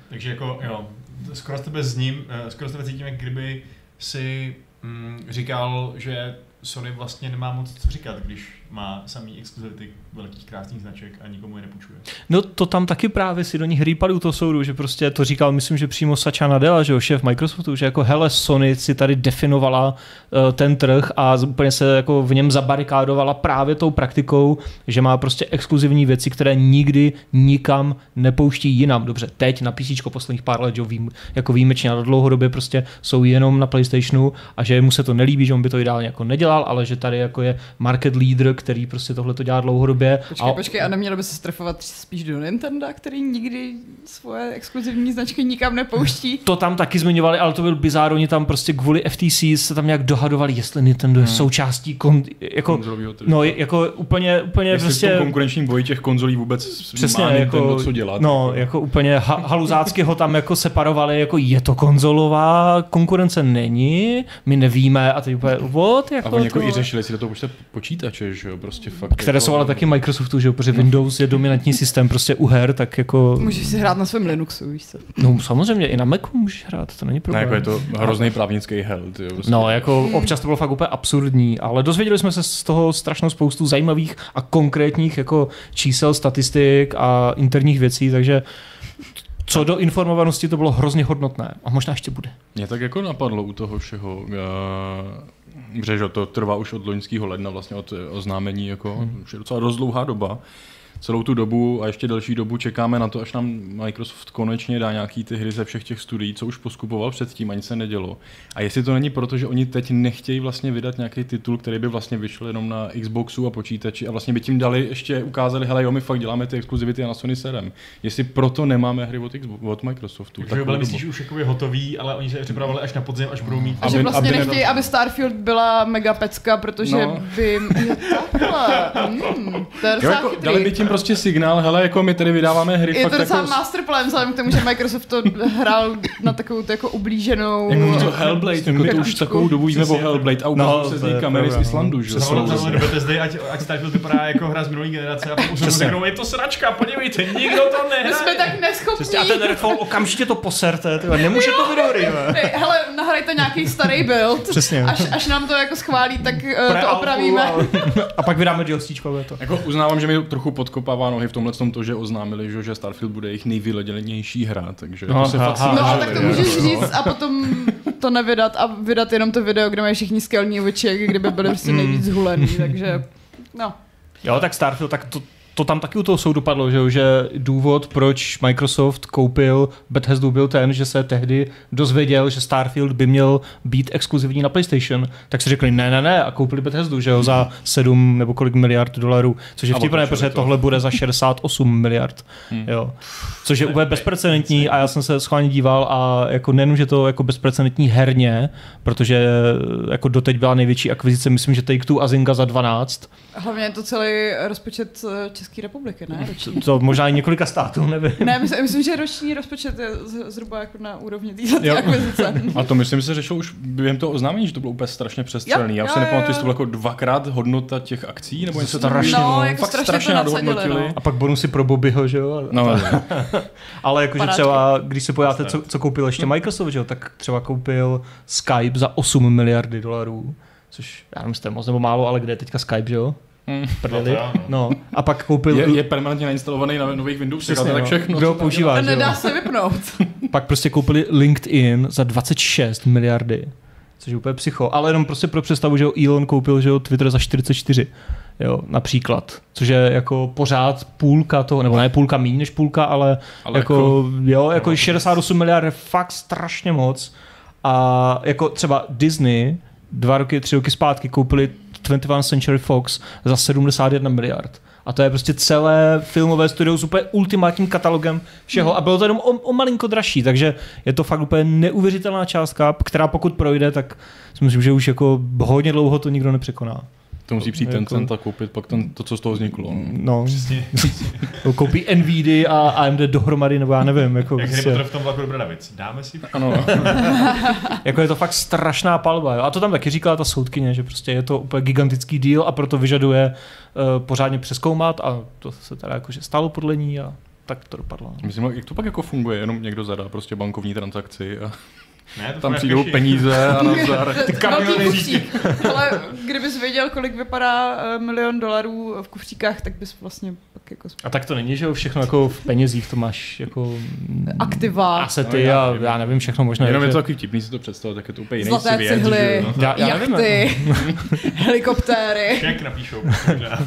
Takže jako, jo, skoro tebe s ním, eh, skoro tebe cítím, jak kdyby si mm, říkal, že Sony vlastně nemá moc co říkat, když má samý exkluzivity velkých krásných značek a nikomu je nepůjčuje. No to tam taky právě si do nich rýpali u toho soudu, že prostě to říkal, myslím, že přímo Satya Nadella, že jo, šéf Microsoftu, že jako hele, Sony si tady definovala uh, ten trh a úplně se jako v něm zabarikádovala právě tou praktikou, že má prostě exkluzivní věci, které nikdy nikam nepouští jinam. Dobře, teď na PC posledních pár let, že jo, vím, jako výjimečně, ale dlouhodobě prostě jsou jenom na PlayStationu a že mu se to nelíbí, že on by to ideálně jako nedělal ale že tady jako je market leader, který prostě tohle to dělá dlouhodobě. Počkej, a počkej, a nemělo by se strefovat spíš do Nintendo, který nikdy svoje exkluzivní značky nikam nepouští? to tam taky zmiňovali, ale to byl bizár, oni tam prostě kvůli FTC se tam nějak dohadovali, jestli Nintendo je Hmm. součástí kon, jako, no jako úplně, úplně Jestli v prostě tom konkurenčním boji těch konzolí vůbec Přesně, má Nintendo jako, co dělat. no, jako úplně ha- haluzácky ho tam jako separovali, jako je to konzolová, konkurence není, my nevíme a teď úplně, what, A jako oni jako to, i řešili si do toho počítače, že jo, prostě fakt. které jako, jsou ale taky Microsoftu, že jo, protože Windows je dominantní systém prostě u her, tak jako, Můžeš si hrát na svém Linuxu, víš co? no samozřejmě i na Macu můžeš hrát, to není Ne, problém. jako je to hrozný právnický hell, ty jo, prostě. No, jako občas to bylo fakt úplně absurdní, ale dozvěděli jsme se z toho strašnou spoustu zajímavých a konkrétních jako čísel, statistik a interních věcí, takže co do informovanosti to bylo hrozně hodnotné a možná ještě bude. Mě tak jako napadlo u toho všeho, uh, že to trvá už od loňského ledna, vlastně od eh, oznámení, jako, hmm. už je docela dost dlouhá doba. Celou tu dobu a ještě delší dobu čekáme na to, až nám Microsoft konečně dá nějaký ty hry ze všech těch studií, co už poskupoval předtím, ani se nedělo. A jestli to není proto, že oni teď nechtějí vlastně vydat nějaký titul, který by vlastně vyšel jenom na Xboxu a počítači a vlastně by tím dali ještě ukázali, hele jo, my fakt děláme ty exkluzivity a na Sony serem. Jestli proto nemáme hry od, Xbox, od Microsoftu. Takže takovou byly myslíš už jakoby hotový, ale oni se připravovali až na podzim, až budou mít. A že Aby- vlastně aby nechtějí, nedal- aby Starfield byla mega pecka, protože No. by... Jo, takhle. Hmm, to je Jo, jako, chytrý. dali by tím prostě signál, hele, jako my tady vydáváme hry Je fakt to docela jako... masterplan, vzhledem k tomu, že Microsoft to hrál na takovou tu jako ublíženou... Jako to Hellblade, jako to už takovou dobu víme o. Hellblade a No, ukážou se to z ní kamery z pravda, Islandu, no. že? Jsem do Bethesdy, ať, ať Starfield vypadá jako hra z minulé generace a pak už řeknou, je to sračka, podívejte, nikdo to My nehraje. jsme tak neschopní. Přesně, a ten Redfall okamžitě to poserte, tyhle, nemůže to být dobrý. Hele, nahrajte nějaký starý build. Přesně. Až, až nám to jako schválí, tak uh, to opravíme. A, pak vydáme DLCčko, to. Jako uznávám, že mi trochu podkopává nohy v tomhle tom to, že oznámili, že, že Starfield bude jejich nejvyleděnější hra, takže No, to se fakt No, tak to můžeš říct a potom to nevydat a vydat jenom to video, kde mají všichni skelní oči, kdyby byli prostě nejvíc zhulený, takže no. Jo, tak Starfield, tak to, to tam taky u toho soudu padlo, že, jo, že důvod, proč Microsoft koupil Bethesdu, byl ten, že se tehdy dozvěděl, že Starfield by měl být exkluzivní na PlayStation, tak si řekli ne, ne, ne a koupili Bethesdu, že jo, za 7 nebo kolik miliard dolarů, což je vtipné, protože to. tohle bude za 68 miliard, Hmm. jo. Což je úplně bezprecedentní a já jsem se schválně díval a jako nejenom, že to jako bezprecedentní herně, protože jako doteď byla největší akvizice, myslím, že Take-Two a Zynga za 12, Hlavně je to celý rozpočet eh, České republiky, ne? Roční. to možná i několika států, nevím. Ne, myslím, myslím, že roční rozpočet je zhruba jako na úrovni této akvizice. A to myslím se řešilo už během toho oznámení, že to bylo úplně strašně přestřelený. Jo, Já si jo, nepamatuji, jo. jestli to bylo jako dvakrát hodnota těch akcí, nebo něco Strašně. No, jako Fakt strašně, strašně nadhodnotili. no. A pak bonusy pro Bobbyho, že jo? No. Ale jakože třeba, když se podíváte, co, co koupil ještě Microsoft, že jo, tak třeba koupil Skype za 8 miliardy dolarů. Což já nevím, jestli to je moc nebo málo, ale kde je teďka Skype, že jo? Hmm. Prdeli. No no. No. A pak koupil... Je, je permanentně nainstalovaný na nových Windowsech, Přesně, tak no. všechno. Kdo používá, A že nedá se vypnout. Pak prostě koupili LinkedIn za 26 miliardy. Což je úplně psycho. Ale jenom prostě pro představu, že jo, Elon koupil že jo, Twitter za 44. Jo, například. Což je jako pořád půlka toho, nebo ne půlka méně než půlka, ale, ale Ale jako, jako- jo, jako 68 miliard je fakt strašně moc. A jako třeba Disney dva roky, tři roky zpátky koupili 21 Century Fox za 71 miliard. A to je prostě celé filmové studio s úplně ultimátním katalogem všeho. A bylo to jenom o, o malinko dražší, takže je to fakt úplně neuvěřitelná částka, která pokud projde, tak si myslím, že už jako hodně dlouho to nikdo nepřekoná. To musí přijít Jako- ten cent a koupit pak ten, to, co z toho vzniklo. No, Přesně. koupí Nvidia a AMD dohromady, nebo já nevím. Jako, Jak prostě- v tom vlaku do Bradavic. Dáme si Ano. Jako je to fakt strašná palba. Jo? A to tam taky říkala ta soudkyně, že prostě je to úplně gigantický díl a proto vyžaduje uh, pořádně přeskoumat a to se teda jakože stalo podle ní a tak to dopadlo. no. Myslím, jak to pak jako funguje, jenom někdo zadá prostě bankovní transakci a Ne, to tam přijdou v keši. peníze a nazdar. Velký kamiony. Ale kdybys věděl, kolik vypadá eh, milion dolarů v kufříkách, tak bys vlastně pak jako A tak to není, že jo, všechno jako v penězích, to máš jako mm, aktiva, asety No, já a nevím. já nevím všechno možné. Jenom je že- to takový vtipný si to představit, tak je to úplně jiný zlaté svět. cihly, že jo. Já- já nevím, jachty, helikoptéry. Šek napíšou. možná.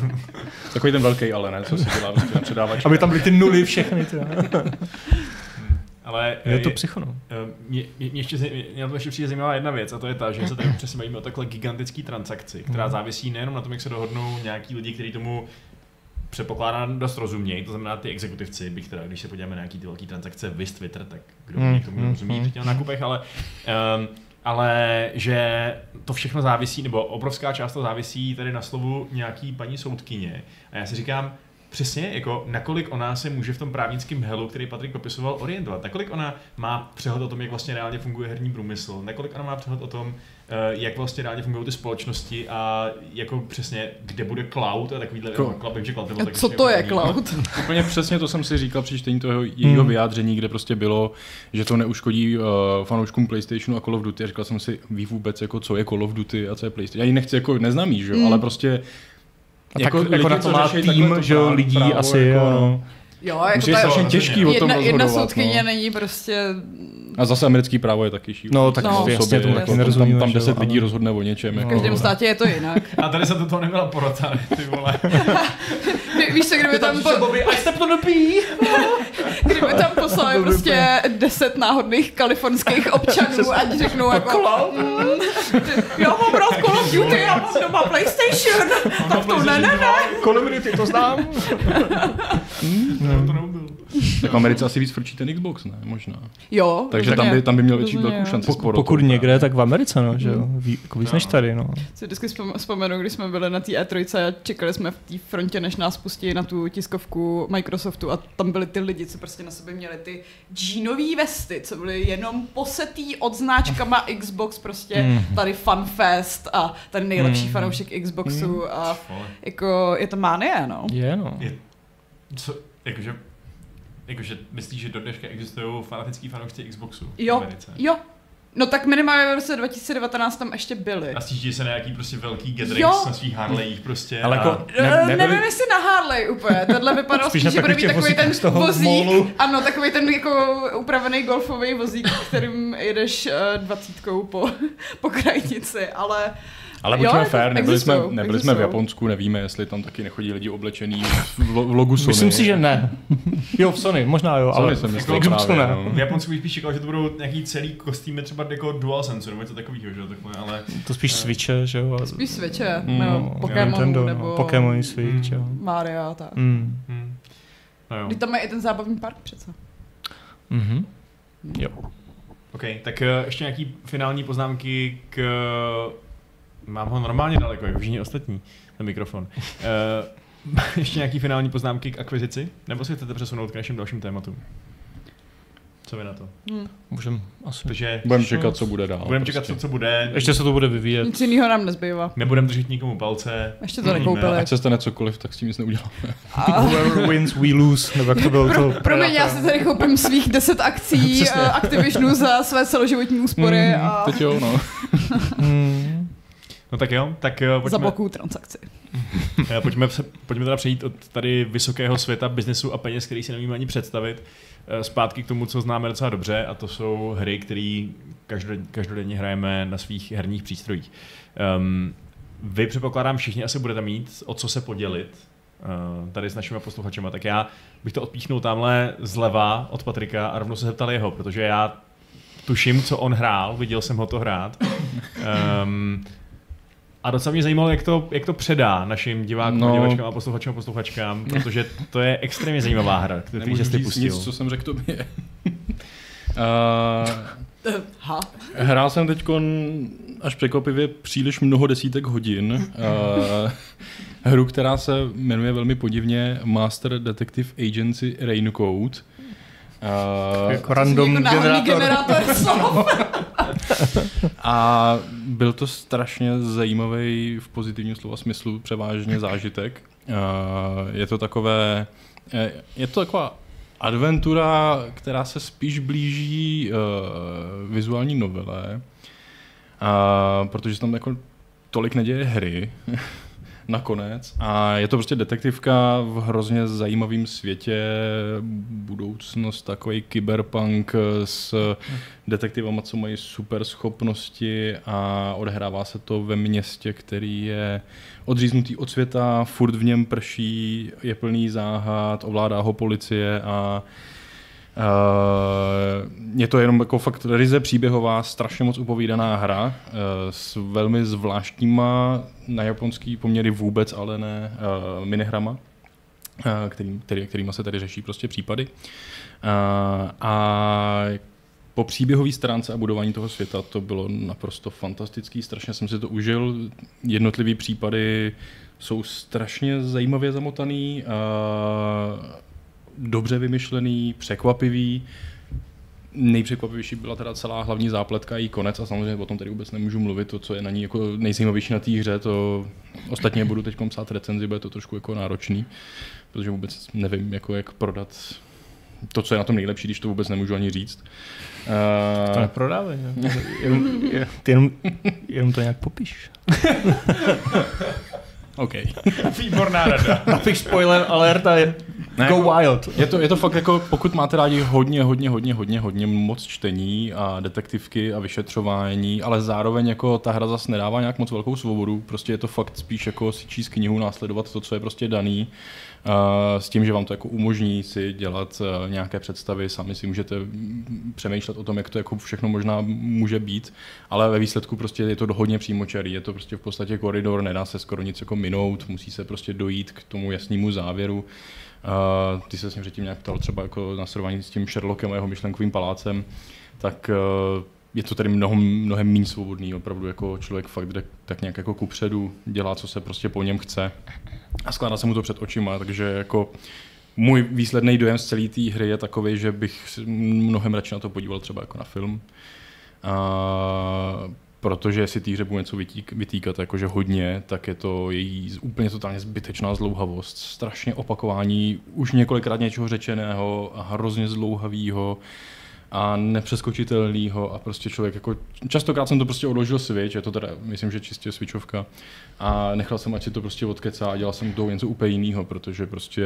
Takový ten velký ale ne, co si dělá prostě na předávač. Aby tam byly ty nuly všechny. Ty. Ale Je to je- psycho, no. Eh, Mě, mě, mě ještě, mě na to ještě přijde zajímavá jedna věc a to je ta, že se tady přesně bavíme o takhle gigantický transakci, která Mhm. závisí nejenom na tom, jak se dohodnou nějaký lidi, kteří tomu předpokládám dost rozumějí, to znamená ty exekutivci, bych teda, když se podíváme na nějaký ty velké transakce, vys Twitter, tak kdo mm, tomu rozumí mhm. při těch nákupech, ale, um, ale že to všechno závisí, nebo obrovská část to závisí tady na slovu nějaký paní soudkyně. A já si říkám, Přesně, jako nakolik ona se může v tom právnickém helu, který Patrik popisoval, orientovat. Nakolik ona má přehled o tom, jak vlastně reálně funguje herní průmysl. Nakolik ona má přehled o tom, eh, jak vlastně reálně fungují ty společnosti a jako přesně, kde bude cloud a takovýhle. Jako- Jako, vím, že cloud nebyl tak Co ještě to je cloud? Úplně přesně to jsem si říkal při čtení toho jejího Hmm. vyjádření, kde prostě bylo, že to neuškodí uh, fanouškům PlayStationu a Call of Duty. A říkal jsem si, ví vůbec, jako, co je Call of Duty a co je PlayStation. Já ji nechci jako neznamý, že jo, Hmm. ale prostě A tak jako, lidi, na to má tým, to že jo, právo- lidí právo, asi, jako, jo. no. Jo, jako to je strašně těžký o tom jedna, jedna soudkyně no. není prostě... A zase americký právo je taky šílený. No, tak No. jasně, Sobě, tomu jako, taky tam, nerozumíme, tam, tam 10 lidí rozhodne o něčem. V Jako, každém státě je to jinak. A tady se do toho neměla porota, ty vole. Ví- Víš co, kdyby tam, po, I stepped on a pea. kdyby tam poslali prostě deset náhodných kalifornských občanů, ať řeknou jako... "Mm, Já mám rád Call of Duty, já mám doma PlayStation. Tak to ne, ne, ne. Call of Duty, to znám. No, to neubil. tak v Americe asi víc frčí ten Xbox, ne? Možná. Jo, Takže tam by, tam by měl větší velkou šanci Po, s porotou, pokud někde, tak v Americe, no, že jo. Ví, jako víc No. než tady, no. Si vždycky vzpom- vzpomenu, když jsme byli na té E3 a čekali jsme v té frontě, než nás pustí na tu tiskovku Microsoftu a tam byli ty lidi, co prostě na sobě měli ty džínový vesty, co byly jenom posetý odznáčkama Xbox, prostě Mhm. tady FanFest a tady nejlepší Mhm. fanoušek Xboxu a Vole. jako je to mánie, no. Je, no. Je, co, jakože, jakože myslíš, že do dneška existují fanatický fanoušci Xboxu v Jo, Americe? jo. No tak minimálně v roce 2019 tam ještě byli. A stíží se na nějaký prostě velký gatherings Jo. na svých Harleyích prostě. Ale a... jako- Ne, Ne- nebyli- nevím, jestli na Harley úplně. Tohle vypadalo Spíš že bude mít takový ten vozíkách z toho vozík. molu. Ano, takový ten jako upravený golfový vozík, kterým jedeš uh, dvacítkou po, po krajnici, ale Ale Jo, buďme jako fair, nebyli jsme, nebyli jsme v. Japonsku, nevíme, jestli tam taky nechodí lidi oblečený v, lo, v logu Sony. Myslím si, že ne. Jo, v Sony, možná jo, Sony ale jsem v myslel Xboxu právě, ne. no. V Japonsku bych spíš čekal, že to budou nějaký celý kostýmy třeba jako DualSense nebo něco takového, že jo, takhle, ale To spíš Switche, že jo. a- spíš Switche, Mm, nebo Pokémonu, Nintendo, no, nebo Pokémon Switch, jo. Mario a tak. Mm. hm. No jo. Když tam je i ten zábavní park přece. Mhm. Jo. OK, tak eh, ještě nějaký finální poznámky k... Mám ho normálně daleko, jako všichni ostatní, ten mikrofon. Uh, ještě nějaký finální poznámky k akvizici? Nebo si chcete přesunout k našim dalším tématům? Co vy na to? Hm. Můžem asi. Takže Budeme čekat, co bude dál. budeme čekat, prostě. co, co bude. Ještě se to bude vyvíjet. Nic jiného nám nezbývá. Nebudeme držet nikomu palce. Ještě to nekoupili. Ať se stane cokoliv, tak s tím nic neuděláme. A... Whoever wins, we lose, nebo jak to bylo to. Promiň, já si tady koupím svých 10 akcí Activisionu za své celoživotní úspory Mm, a Teď jo, no. No tak jo, tak eh, za pojďme, bokou transakci. eh, pojďme, se- pojďme teda přejít od tady vysokého světa biznesu a peněz, který si nevíme ani představit, eh, zpátky k tomu, co známe docela dobře, a to jsou hry, které každodenně, každodenně hrajeme na svých herních přístrojích. Um, vy předpokládám všichni asi budete mít o co se podělit uh, tady s našimi posluchačemi, tak já bych to odpíchnul tamhle zleva od Patrika a rovnou se zeptal jeho, protože já tuším, co on hrál, viděl jsem ho to hrát. Um, a docela mě zajímalo, jak to, jak to předá našim divákům, no. Divačkám a posluchačům a posluchačkám, protože to je extrémně zajímavá hra, jsi ty říct pustil. nic, co jsem řekl tobě. uh, Ha. Hrál jsem teď až překvapivě příliš mnoho desítek hodin. Uh, hru, která se jmenuje velmi podivně Master Detective Agency Raincoat. Uh, Jako random Jako generátor. generátor slov. a byl to strašně zajímavý v pozitivním slova smyslu převážně zážitek. Uh, je to takové, eh, je to taková adventura, která se spíš blíží uh, vizuální novele, protože se tam jako tolik neděje hry nakonec. A je to prostě detektivka v hrozně zajímavém světě, budoucnost, takový kyberpunk s detektivama, co mají super schopnosti a odehrává se to ve městě, který je odříznutý od světa, furt v něm prší, je plný záhad, ovládá ho policie a je to jenom jako fakt ryze příběhová, strašně moc upovídaná hra uh, s velmi zvláštníma na japonský poměry vůbec, ale ne uh, minihrama, uh, který, který, kterýma se tady řeší prostě případy. Uh, a po příběhové stránce a budování toho světa to bylo naprosto fantastický, strašně jsem si to užil. Jednotlivé případy jsou strašně zajímavě zamotaný, dobře vymyšlený, překvapivý. Nejpřekvapivější byla teda celá hlavní zápletka její konec a samozřejmě o tom tady vůbec nemůžu mluvit, to, co je na ní jako nejzajímavější na té hře, to ostatně budu teď psát recenzi, bude to trošku jako náročný, protože vůbec nevím, jako jak prodat to, co je na tom nejlepší, když to vůbec nemůžu ani říct. Uh, to neprodávej. Jenom, jenom, jenom to nějak popíš. OK. Výborná rada. Napiš spoiler alert a je, ne, go wild. Je to, je to fakt jako, pokud máte rádi hodně, hodně, hodně, hodně, hodně moc čtení a detektivky a vyšetřování, ale zároveň jako ta hra zase nedává nějak moc velkou svobodu, prostě je to fakt spíš jako si číst knihu, následovat to, co je prostě daný s tím, že vám to jako umožní si dělat e, nějaké představy, sami si můžete přemýšlet o tom, jak to jako všechno možná může být, ale ve výsledku prostě je to hodně přímočarý, je to prostě v podstatě koridor, nedá se skoro nic jako minout, musí se prostě dojít k tomu jasnému závěru. Uh, ty se s ním předtím nějak ptal třeba jako na srovnání s tím Sherlockem a jeho myšlenkovým palácem, tak uh, je to tady mnohem, mnohem méně svobodný, opravdu jako člověk fakt jde tak nějak jako kupředu, dělá, co se prostě po něm chce a skládá se mu to před očima, takže jako můj výsledný dojem z celé té hry je takový, že bych mnohem radši na to podíval třeba jako na film. A, protože si té hře budu něco vytík, vytýkat jakože hodně, tak je to její úplně totálně zbytečná zlouhavost, strašně opakování už několikrát něčeho řečeného a hrozně zlouhavýho a nepřeskočitelného a prostě člověk jako, častokrát jsem to prostě odložil switch, je to teda, myslím, že čistě switchovka a nechal jsem, ať si to prostě odkecá a dělal jsem to něco úplně jiného, protože prostě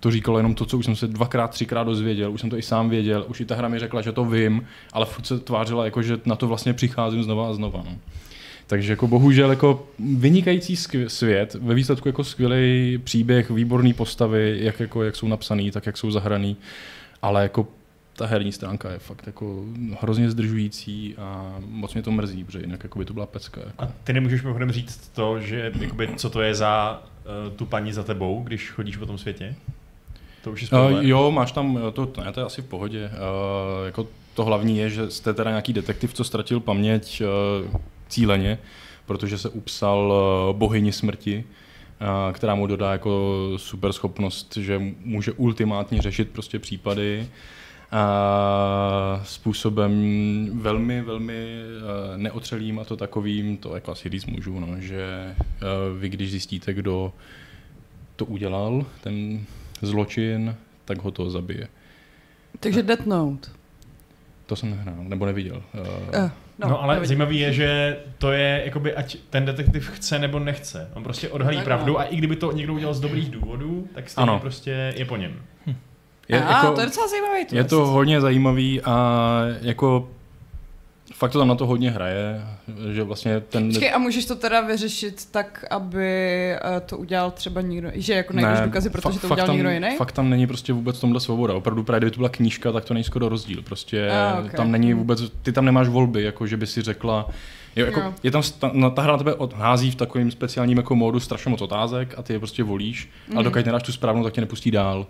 to říkalo jenom to, co už jsem se dvakrát, třikrát dozvěděl, už jsem to i sám věděl, už i ta hra mi řekla, že to vím, ale furt se tvářila jako, že na to vlastně přicházím znova a znova. No. Takže jako bohužel jako vynikající svět, ve výsledku jako skvělý příběh, výborný postavy, jak, jako, jak jsou napsaný, tak jak jsou zahraný, ale jako ta herní stránka je fakt jako hrozně zdržující a moc mě to mrzí, protože jinak jako by to byla pecka. Jako. A ty nemůžeš mimochodem říct to, že jakoby, co to je za uh, tu paní za tebou, když chodíš po tom světě? To už je uh, Jo, máš tam, to, ne, to je asi v pohodě. Uh, jako to hlavní je, že jste teda nějaký detektiv, co ztratil paměť uh, cíleně, protože se upsal uh, bohyni smrti, uh, která mu dodá jako super schopnost, že může ultimátně řešit prostě případy a způsobem velmi, velmi eh, neotřelým a to takovým, to jako asi říct můžu, no, že eh, vy když zjistíte, kdo to udělal, ten zločin, tak ho to zabije. Takže Death Note. To jsem nehrál, nebo neviděl. Uh, no, no ale neviděl. zajímavý je, že to je, jakoby, ať ten detektiv chce nebo nechce. On prostě odhalí tak pravdu no. a i kdyby to někdo udělal z dobrých důvodů, tak stejně ano. prostě je po něm. Hm. Je, a, jako, to je docela zajímavý twist. Je to hodně zajímavý a jako fakt to tam na to hodně hraje, že vlastně ten... Počkej, a můžeš to teda vyřešit tak, aby eh, to udělal třeba někdo, že jako najdeš ne, důkazy, protože to udělal tam, někdo jiný? Fakt tam není prostě vůbec tomhle svoboda. Opravdu právě kdyby to byla knížka, tak to není skoro rozdíl. Prostě a, okay. tam není vůbec, ty tam nemáš volby, jako že by si řekla, Jo, jako, jo. je tam, no, ta hra na tebe odhází v takovým speciálním jako módu strašně moc otázek a ty je prostě volíš, mm. ale dokud nedáš tu správnou, tak tě nepustí dál.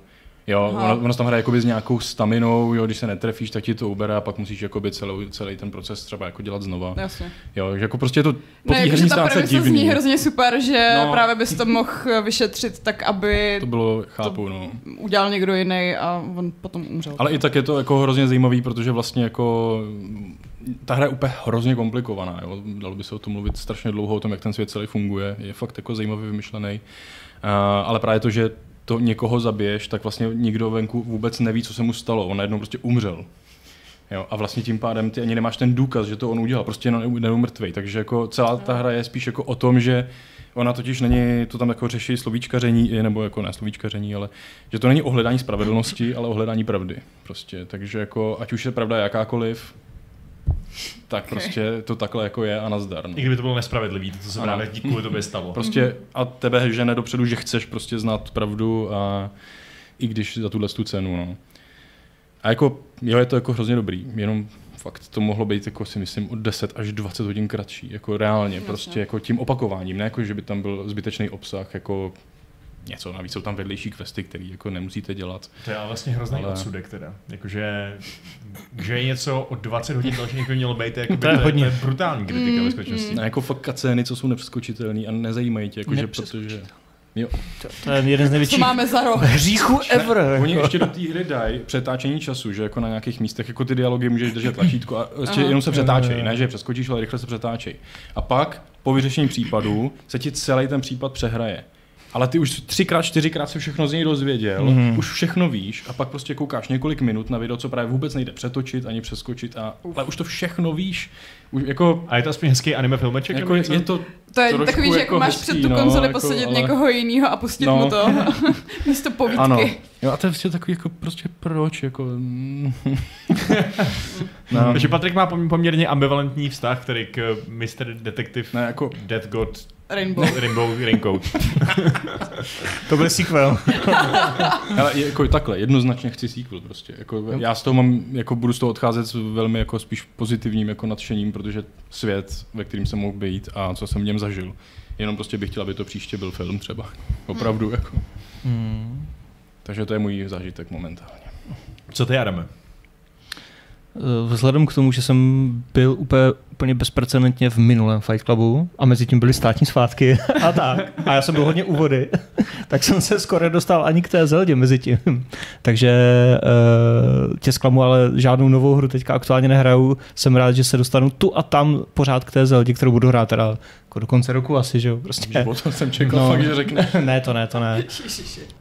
Jo, ono, ono tam hraje jakoby s nějakou staminou, jo, když se netrefíš, tak ti to ubere a pak musíš jakoby celý, celý ten proces třeba jako dělat znova. Jasně. Jo, že jako prostě je to po té herní stránce divný. zní hrozně super, že no, právě bys to mohl vyšetřit tak, aby to bylo, chápu, to no. udělal někdo jiný a on potom umřel. Ale i tak je to jako hrozně zajímavý, protože vlastně jako ta hra je úplně hrozně komplikovaná, jo. Dalo by se o tom mluvit strašně dlouho, o tom, jak ten svět celý funguje. Je fakt jako zajímavě vymyšlený. Uh, ale právě to, že to někoho zabiješ, tak vlastně nikdo venku vůbec neví, co se mu stalo. On najednou prostě umřel. Jo, a vlastně tím pádem ty ani nemáš ten důkaz, že to on udělal, prostě jenom mrtvý. Takže jako celá ta hra je spíš jako o tom, že ona totiž není, to tam jako řeší slovíčkaření, nebo jako ne slovíčkaření, ale že to není ohledání spravedlnosti, ale ohledání pravdy. Prostě, takže jako, ať už je pravda jakákoliv, tak okay. prostě to takhle jako je a nazdar. No. I kdyby to bylo nespravedlivý, to se právě kvůli tobě stalo. Prostě a tebe žene dopředu, že chceš prostě znát pravdu a i když za tuhle tu cenu. No. A jako, jo, je to jako hrozně dobrý, jenom fakt to mohlo být jako si myslím od 10 až 20 hodin kratší, jako reálně, Jasně. prostě jako tím opakováním, ne jako, že by tam byl zbytečný obsah, jako něco, navíc jsou tam vedlejší questy, které jako nemusíte dělat. To je ale vlastně hrozný Ale- odsudek teda. Jakože, že je něco o 20 hodin další, by mělo být, jako To je hodně. To je brutální kritika Mm, ve skutečnosti. Ne, jako fakt kacény, co jsou nepřeskočitelné a nezajímají tě, jakože protože... Jo. To, to je jeden z Co největších máme za rok? hříchů ever. Oni jako. ještě do té hry dají přetáčení času, že jako na nějakých místech, jako ty dialogy můžeš držet tlačítko a prostě Aha. jenom se přetáčej, jo, ne, že je přeskočíš, ale rychle se přetáčej. A pak po vyřešení případu se ti celý ten případ přehraje. Ale ty už třikrát, čtyřikrát se všechno z něj dozvěděl, Mhm. mm-hmm. už všechno víš a pak prostě koukáš několik minut na video, co právě vůbec nejde přetočit ani přeskočit, a, ale už to všechno víš. Už jako, A je to aspoň hezký anime filmeček? jako je, to To je takový, že jako jako máš hezký, před tu no, konzoli jako, posadit ale- někoho jiného a pustit No. mu to místo povídky. Ano. Jo, a to je prostě takový jako prostě proč, jako... no. Takže Patrik má pom- poměrně ambivalentní vztah, který k Mr. Detective Ne, jako, Death God Rainbow. Rainbow Raincoat. To byl sequel. ale jako takhle, jednoznačně chci sequel prostě. Jako, já z toho mám, jako budu z toho odcházet s velmi jako spíš pozitivním jako nadšením, protože svět, ve kterým jsem mohl být a co jsem v něm zažil. Jenom prostě bych chtěl, aby to příště byl film třeba. Opravdu jako. Hmm. Takže to je můj zážitek momentálně. Co ty, Adame? Eh, Vzhledem k tomu, že jsem byl úplně, úplně bezprecedentně v minulém Fight Clubu a mezi tím byly státní svátky a tak, a já jsem byl hodně u vody, tak jsem se skoro dostal ani k té Zeldě mezi tím. Takže uh, tě zklamu, ale žádnou novou hru teďka aktuálně nehraju. Jsem rád, že se dostanu tu a tam pořád k té Zeldě, kterou budu hrát teda jako do konce roku asi, že jo, prostě. O tom jsem čekal No. fakt, že řekne. ne, to ne, to ne.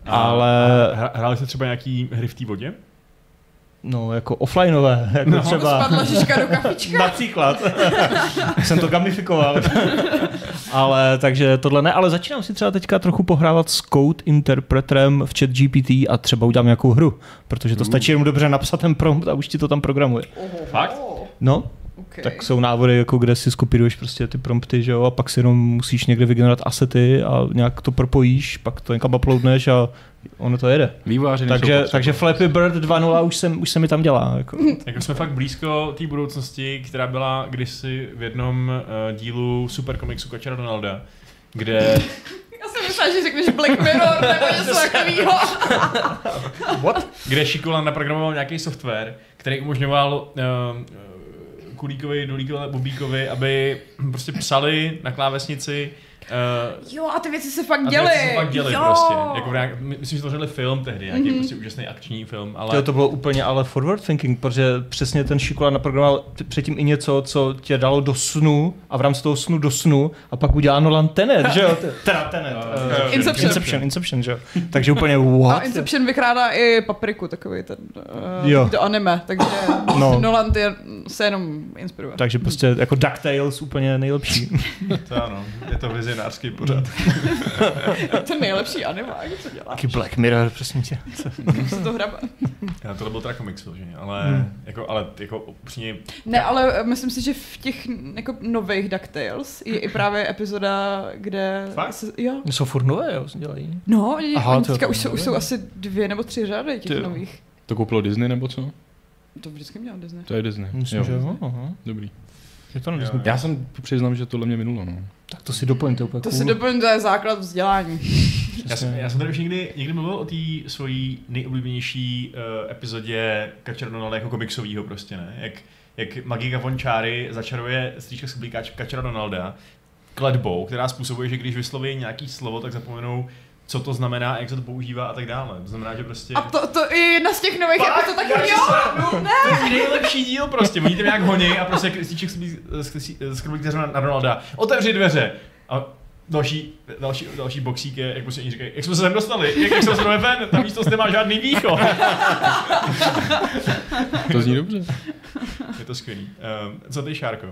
Ale- Hráli jste třeba nějaký hry v té vodě? No, jako offlineové, jako No. třeba. Spadla šiška do kafička. Například. jsem to gamifikoval. ale takže tohle ne, ale začínám si třeba teďka trochu pohrávat s code interpreterem v chat GPT a třeba udělám nějakou hru, protože to stačí jenom dobře napsat ten prompt a už ti to tam programuje. Fakt? No, Okay. tak jsou návody, jako kde si skopíruješ prostě ty prompty, že jo, a pak si jenom musíš někde vygenerovat asety a nějak to propojíš, pak to někam uploadneš a ono to jede. Výváři nejsou Takže, takže Flappy Bird 2.0 už, jsem, už se mi tam dělá. Jako. Jako jsme fakt blízko té budoucnosti, která byla kdysi v jednom uh, dílu Super komiksu Kačera Donalda, kde Já jsem myslela, že řekneš Black Mirror nebo něco takového. kde Šikola naprogramoval nějaký software, který umožňoval uh, Kulíkovi, Dolíkovi, Bobíkovi, aby prostě psali na klávesnici uh, Jo, a ty věci se fakt a ty děly. věci se fakt děli jo. prostě. Jako v nějak, my- myslím, že to řadili film tehdy, nějaký mm-hmm. prostě úžasný akční film, ale... Ale... To bylo úplně ale forward thinking, protože přesně ten Šikola naprogramoval předtím i něco, co tě dalo do snu a v rámci toho snu do snu a pak udělá Nolan Tenet, že jo? Teda Tenet. Uh, Uh, Inception. Inception, Inception, že jo? Takže úplně A what? Inception vykrádá i papriku, takový ten uh, Jo. do anime, takže No. no. Nolan ty se jenom inspiruje. Takže prostě jako DuckTales úplně nejlepší. To ano, je to vizionářský pořad. to nejlepší anime, co dělá. Taky Black Mirror, prosím tě. Se to hrabe. Já tohle byl teda komiks, že? ale, Hmm. jako, ale jako upřímně, Ne, ale myslím si, že v těch jako nových DuckTales je i právě epizoda, kde... Fakt? Se, jo. Jsou furt nové, jo, dělají. No, Aha, oni to- teďka to už jsou, už jsou asi dvě nebo tři řady těch Ty jo. nových. To koupilo Disney nebo co? To vždycky měl Disney. To je Disney. Myslím, jo. že jo. Aha. Dobrý. Je to Jo. Já jsem přiznám, že tohle mě minulo, no. Tak to si doplňte úplně To cool. si doplň, to je základ vzdělání. já jsem, já jsem tady už někdy, někdy mluvil o té svojí nejoblíbenější uh, epizodě Kačera Donalda jako komiksovýho prostě, ne? Jak, jak Magika von Čáry začaruje stříčka z Kačera Donalda kletbou, která způsobuje, že když vysloví nějaký slovo, tak zapomenou, co to znamená, jak se to používá a tak dále. To znamená, že prostě... A to, to je jedna z těch nových Fakt? epizod, tak Já jo! si srandu. To je nejlepší díl prostě. Oni tam nějak honí a prostě Kristýček skrblík na, na Donalda. Otevři dveře. A další, další, další boxík je, jak prostě oni říkají, jak jsme se sem dostali, jak, jak jsme se dostali ven, ta místnost nemá žádný východ. To zní dobře. Je to skvělý. Um, co ty, Šárko?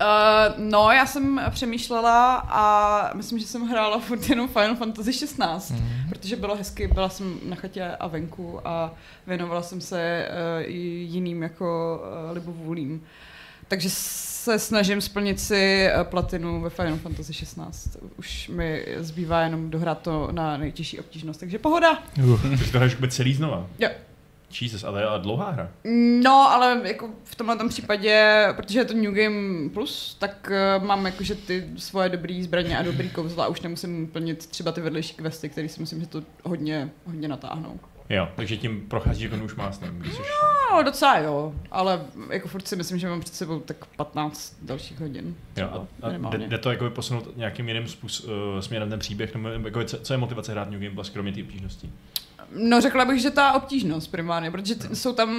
Uh, no, já jsem přemýšlela a myslím, že jsem hrála furt jenom Final Fantasy 16, Mhm. mm. protože bylo hezky, byla jsem na chatě a venku a věnovala jsem se uh, i jiným jako uh, libovůlím. Takže se snažím splnit si platinu ve Final Fantasy 16. Už mi zbývá jenom dohrát to na nejtěžší obtížnost, takže pohoda. Uh. Ty to hraješ vůbec celý znova. Jo. Jesus, ale je dlouhá hra. No, ale jako v tomhle tom případě, protože je to New Game Plus, tak uh, mám jakože ty svoje dobrý zbraně a dobrý kouzla a už nemusím plnit třeba ty vedlejší questy, které si myslím, že to hodně, hodně natáhnou. Jo, takže tím procházíš jako už másnem, když jsi... No, docela jo, ale jako furt si myslím, že mám před sebou tak 15 dalších hodin. Jo, a, a jde, jde, to jako posunout nějakým jiným způsob, uh, směrem ten příběh, nebo jako co, co je motivace hrát New Game Plus, kromě té obtížnosti? No řekla bych, že ta obtížnost primárně, protože t- jsou tam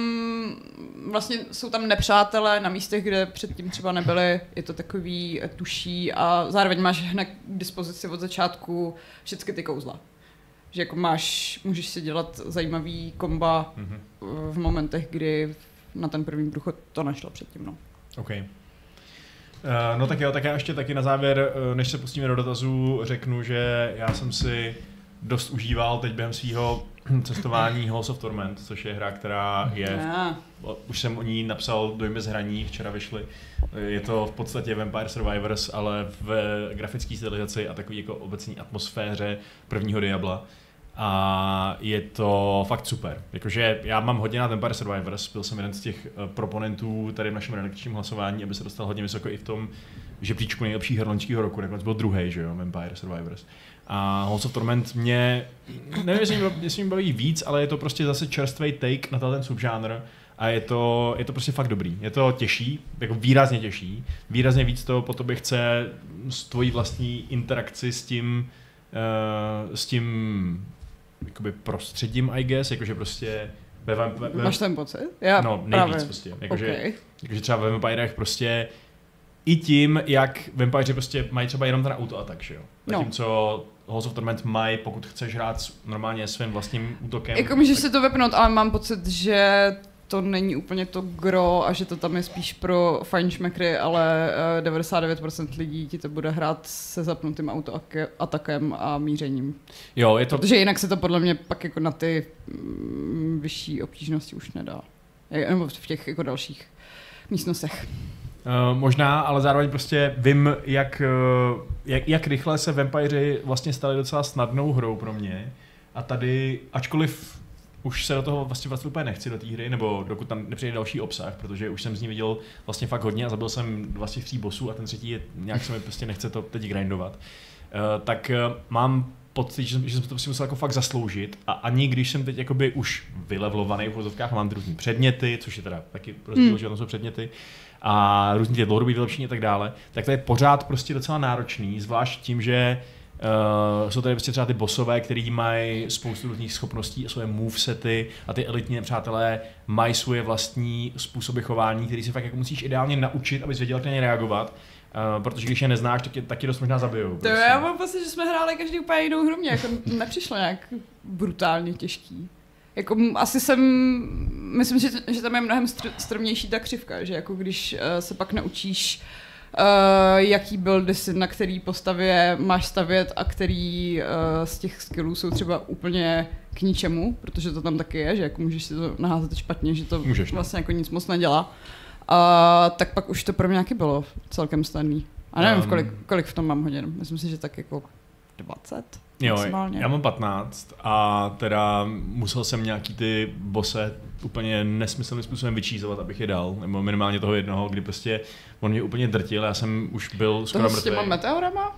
vlastně jsou tam nepřátelé na místech, kde předtím třeba nebyly, je to takový eh, tuší a zároveň máš hned k dispozici od začátku všechny ty kouzla. Že jako máš, můžeš si dělat zajímavý komba Mhm. eh, v momentech, kdy na ten první průchod to nešlo předtím. No. OK. Uh, no tak jo, tak já ještě taky na závěr, uh, než se pustíme do dotazů, řeknu, že já jsem si dost užíval teď během svého cestování Halls of Torment, což je hra, která je, Ah, už jsem o ní napsal dojmy z hraní, včera vyšly. Je to v podstatě Vampire Survivors, ale v grafické stylizaci a takový jako obecní atmosféře prvního Diabla. A je to fakt super. Jakože já mám hodně na Vampire Survivors, byl jsem jeden z těch eh, proponentů tady v našem redakčním hlasování, aby se dostal hodně vysoko i v tom žebříčku nejlepších her loňského roku, nakonec byl druhý, že jo, Vampire Survivors. A Halls of Torment mě, nevím, jestli mě, jestli mě baví víc, ale je to prostě zase čerstvý take na ten subžánr a je to, je to prostě fakt dobrý. Je to těžší, jako výrazně těžší. Výrazně víc to po tobě chce s tvojí vlastní interakci s tím, uh, s tím jakoby prostředím, I guess, jakože prostě ve, ve, ve, máš ten pocit? Já no, nejvíc právě. prostě. Jakože, Okay. jakože třeba ve Vampirech prostě i tím, jak Vampire prostě mají třeba jenom ten autoatak, že jo? No. Zatímco Halls of Torment mají, pokud chceš hrát normálně svým vlastním útokem. Jako můžeš tak- si to vypnout, ale mám pocit, že to není úplně to gro a že to tam je spíš pro fajnšmekry, ale eh, 99% lidí ti to bude hrát se zapnutým autoatakem a mířením. Jo, je to, Protože jinak se to podle mě pak jako na ty mm, vyšší obtížnosti už nedá. Nebo v těch jako dalších místnostech. Uh, možná, ale zároveň prostě vím, jak, uh, jak, jak rychle se Vampiři vlastně stali docela snadnou hrou pro mě. A tady, ačkoliv už se do toho vlastně vlastně úplně nechci do té hry, nebo dokud tam nepřijde další obsah, protože už jsem z ní viděl vlastně fakt hodně a zabil jsem dva z těch tří bossů a ten třetí je, nějak se mi prostě nechce to teď grindovat. Uh, tak uh, mám pocit, že, jsem- že jsem to prostě musel jako fakt zasloužit a ani když jsem teď jakoby už vylevlovaný v vozovkách, mám různý předměty, což je teda taky rozdíl, Hmm. že tam jsou předměty, a různý ty dlouhodobý vylepšení a tak dále, tak to je pořád prostě docela náročný, zvlášť tím, že Uh, jsou tady prostě třeba ty bosové, který mají spoustu různých schopností a svoje movesety a ty elitní nepřátelé mají svoje vlastní způsoby chování, který si fakt jako musíš ideálně naučit, abys věděl, jak na ně reagovat. Uh, protože když je neznáš, tak je taky dost možná zabijou. To prostě. já mám pocit, že jsme hráli každý úplně jinou hru, mě jako nepřišlo nějak brutálně těžký. Jako asi jsem, myslím, že, že tam je mnohem str- strmější ta křivka, že jako když uh, se pak naučíš, uh, jaký buildy si na který postavě máš stavět a který uh, z těch skillů jsou třeba úplně k ničemu, protože to tam taky je, že jako můžeš si to naházet špatně, že to Můžeš, no. vlastně jako nic moc nedělá. A tak pak už to pro mě nějaký bylo celkem snadný. A nevím, Um, kolik, kolik v tom mám hodin. Myslím si, že tak jako 20 Jo, maximálně. já mám 15 a teda musel jsem nějaký ty bose úplně nesmyslným způsobem vyčízovat, abych je dal, nebo minimálně toho jednoho, kdy prostě on mě úplně drtil, já jsem už byl skoro Toho s těma mrtvý. meteorama? Uh,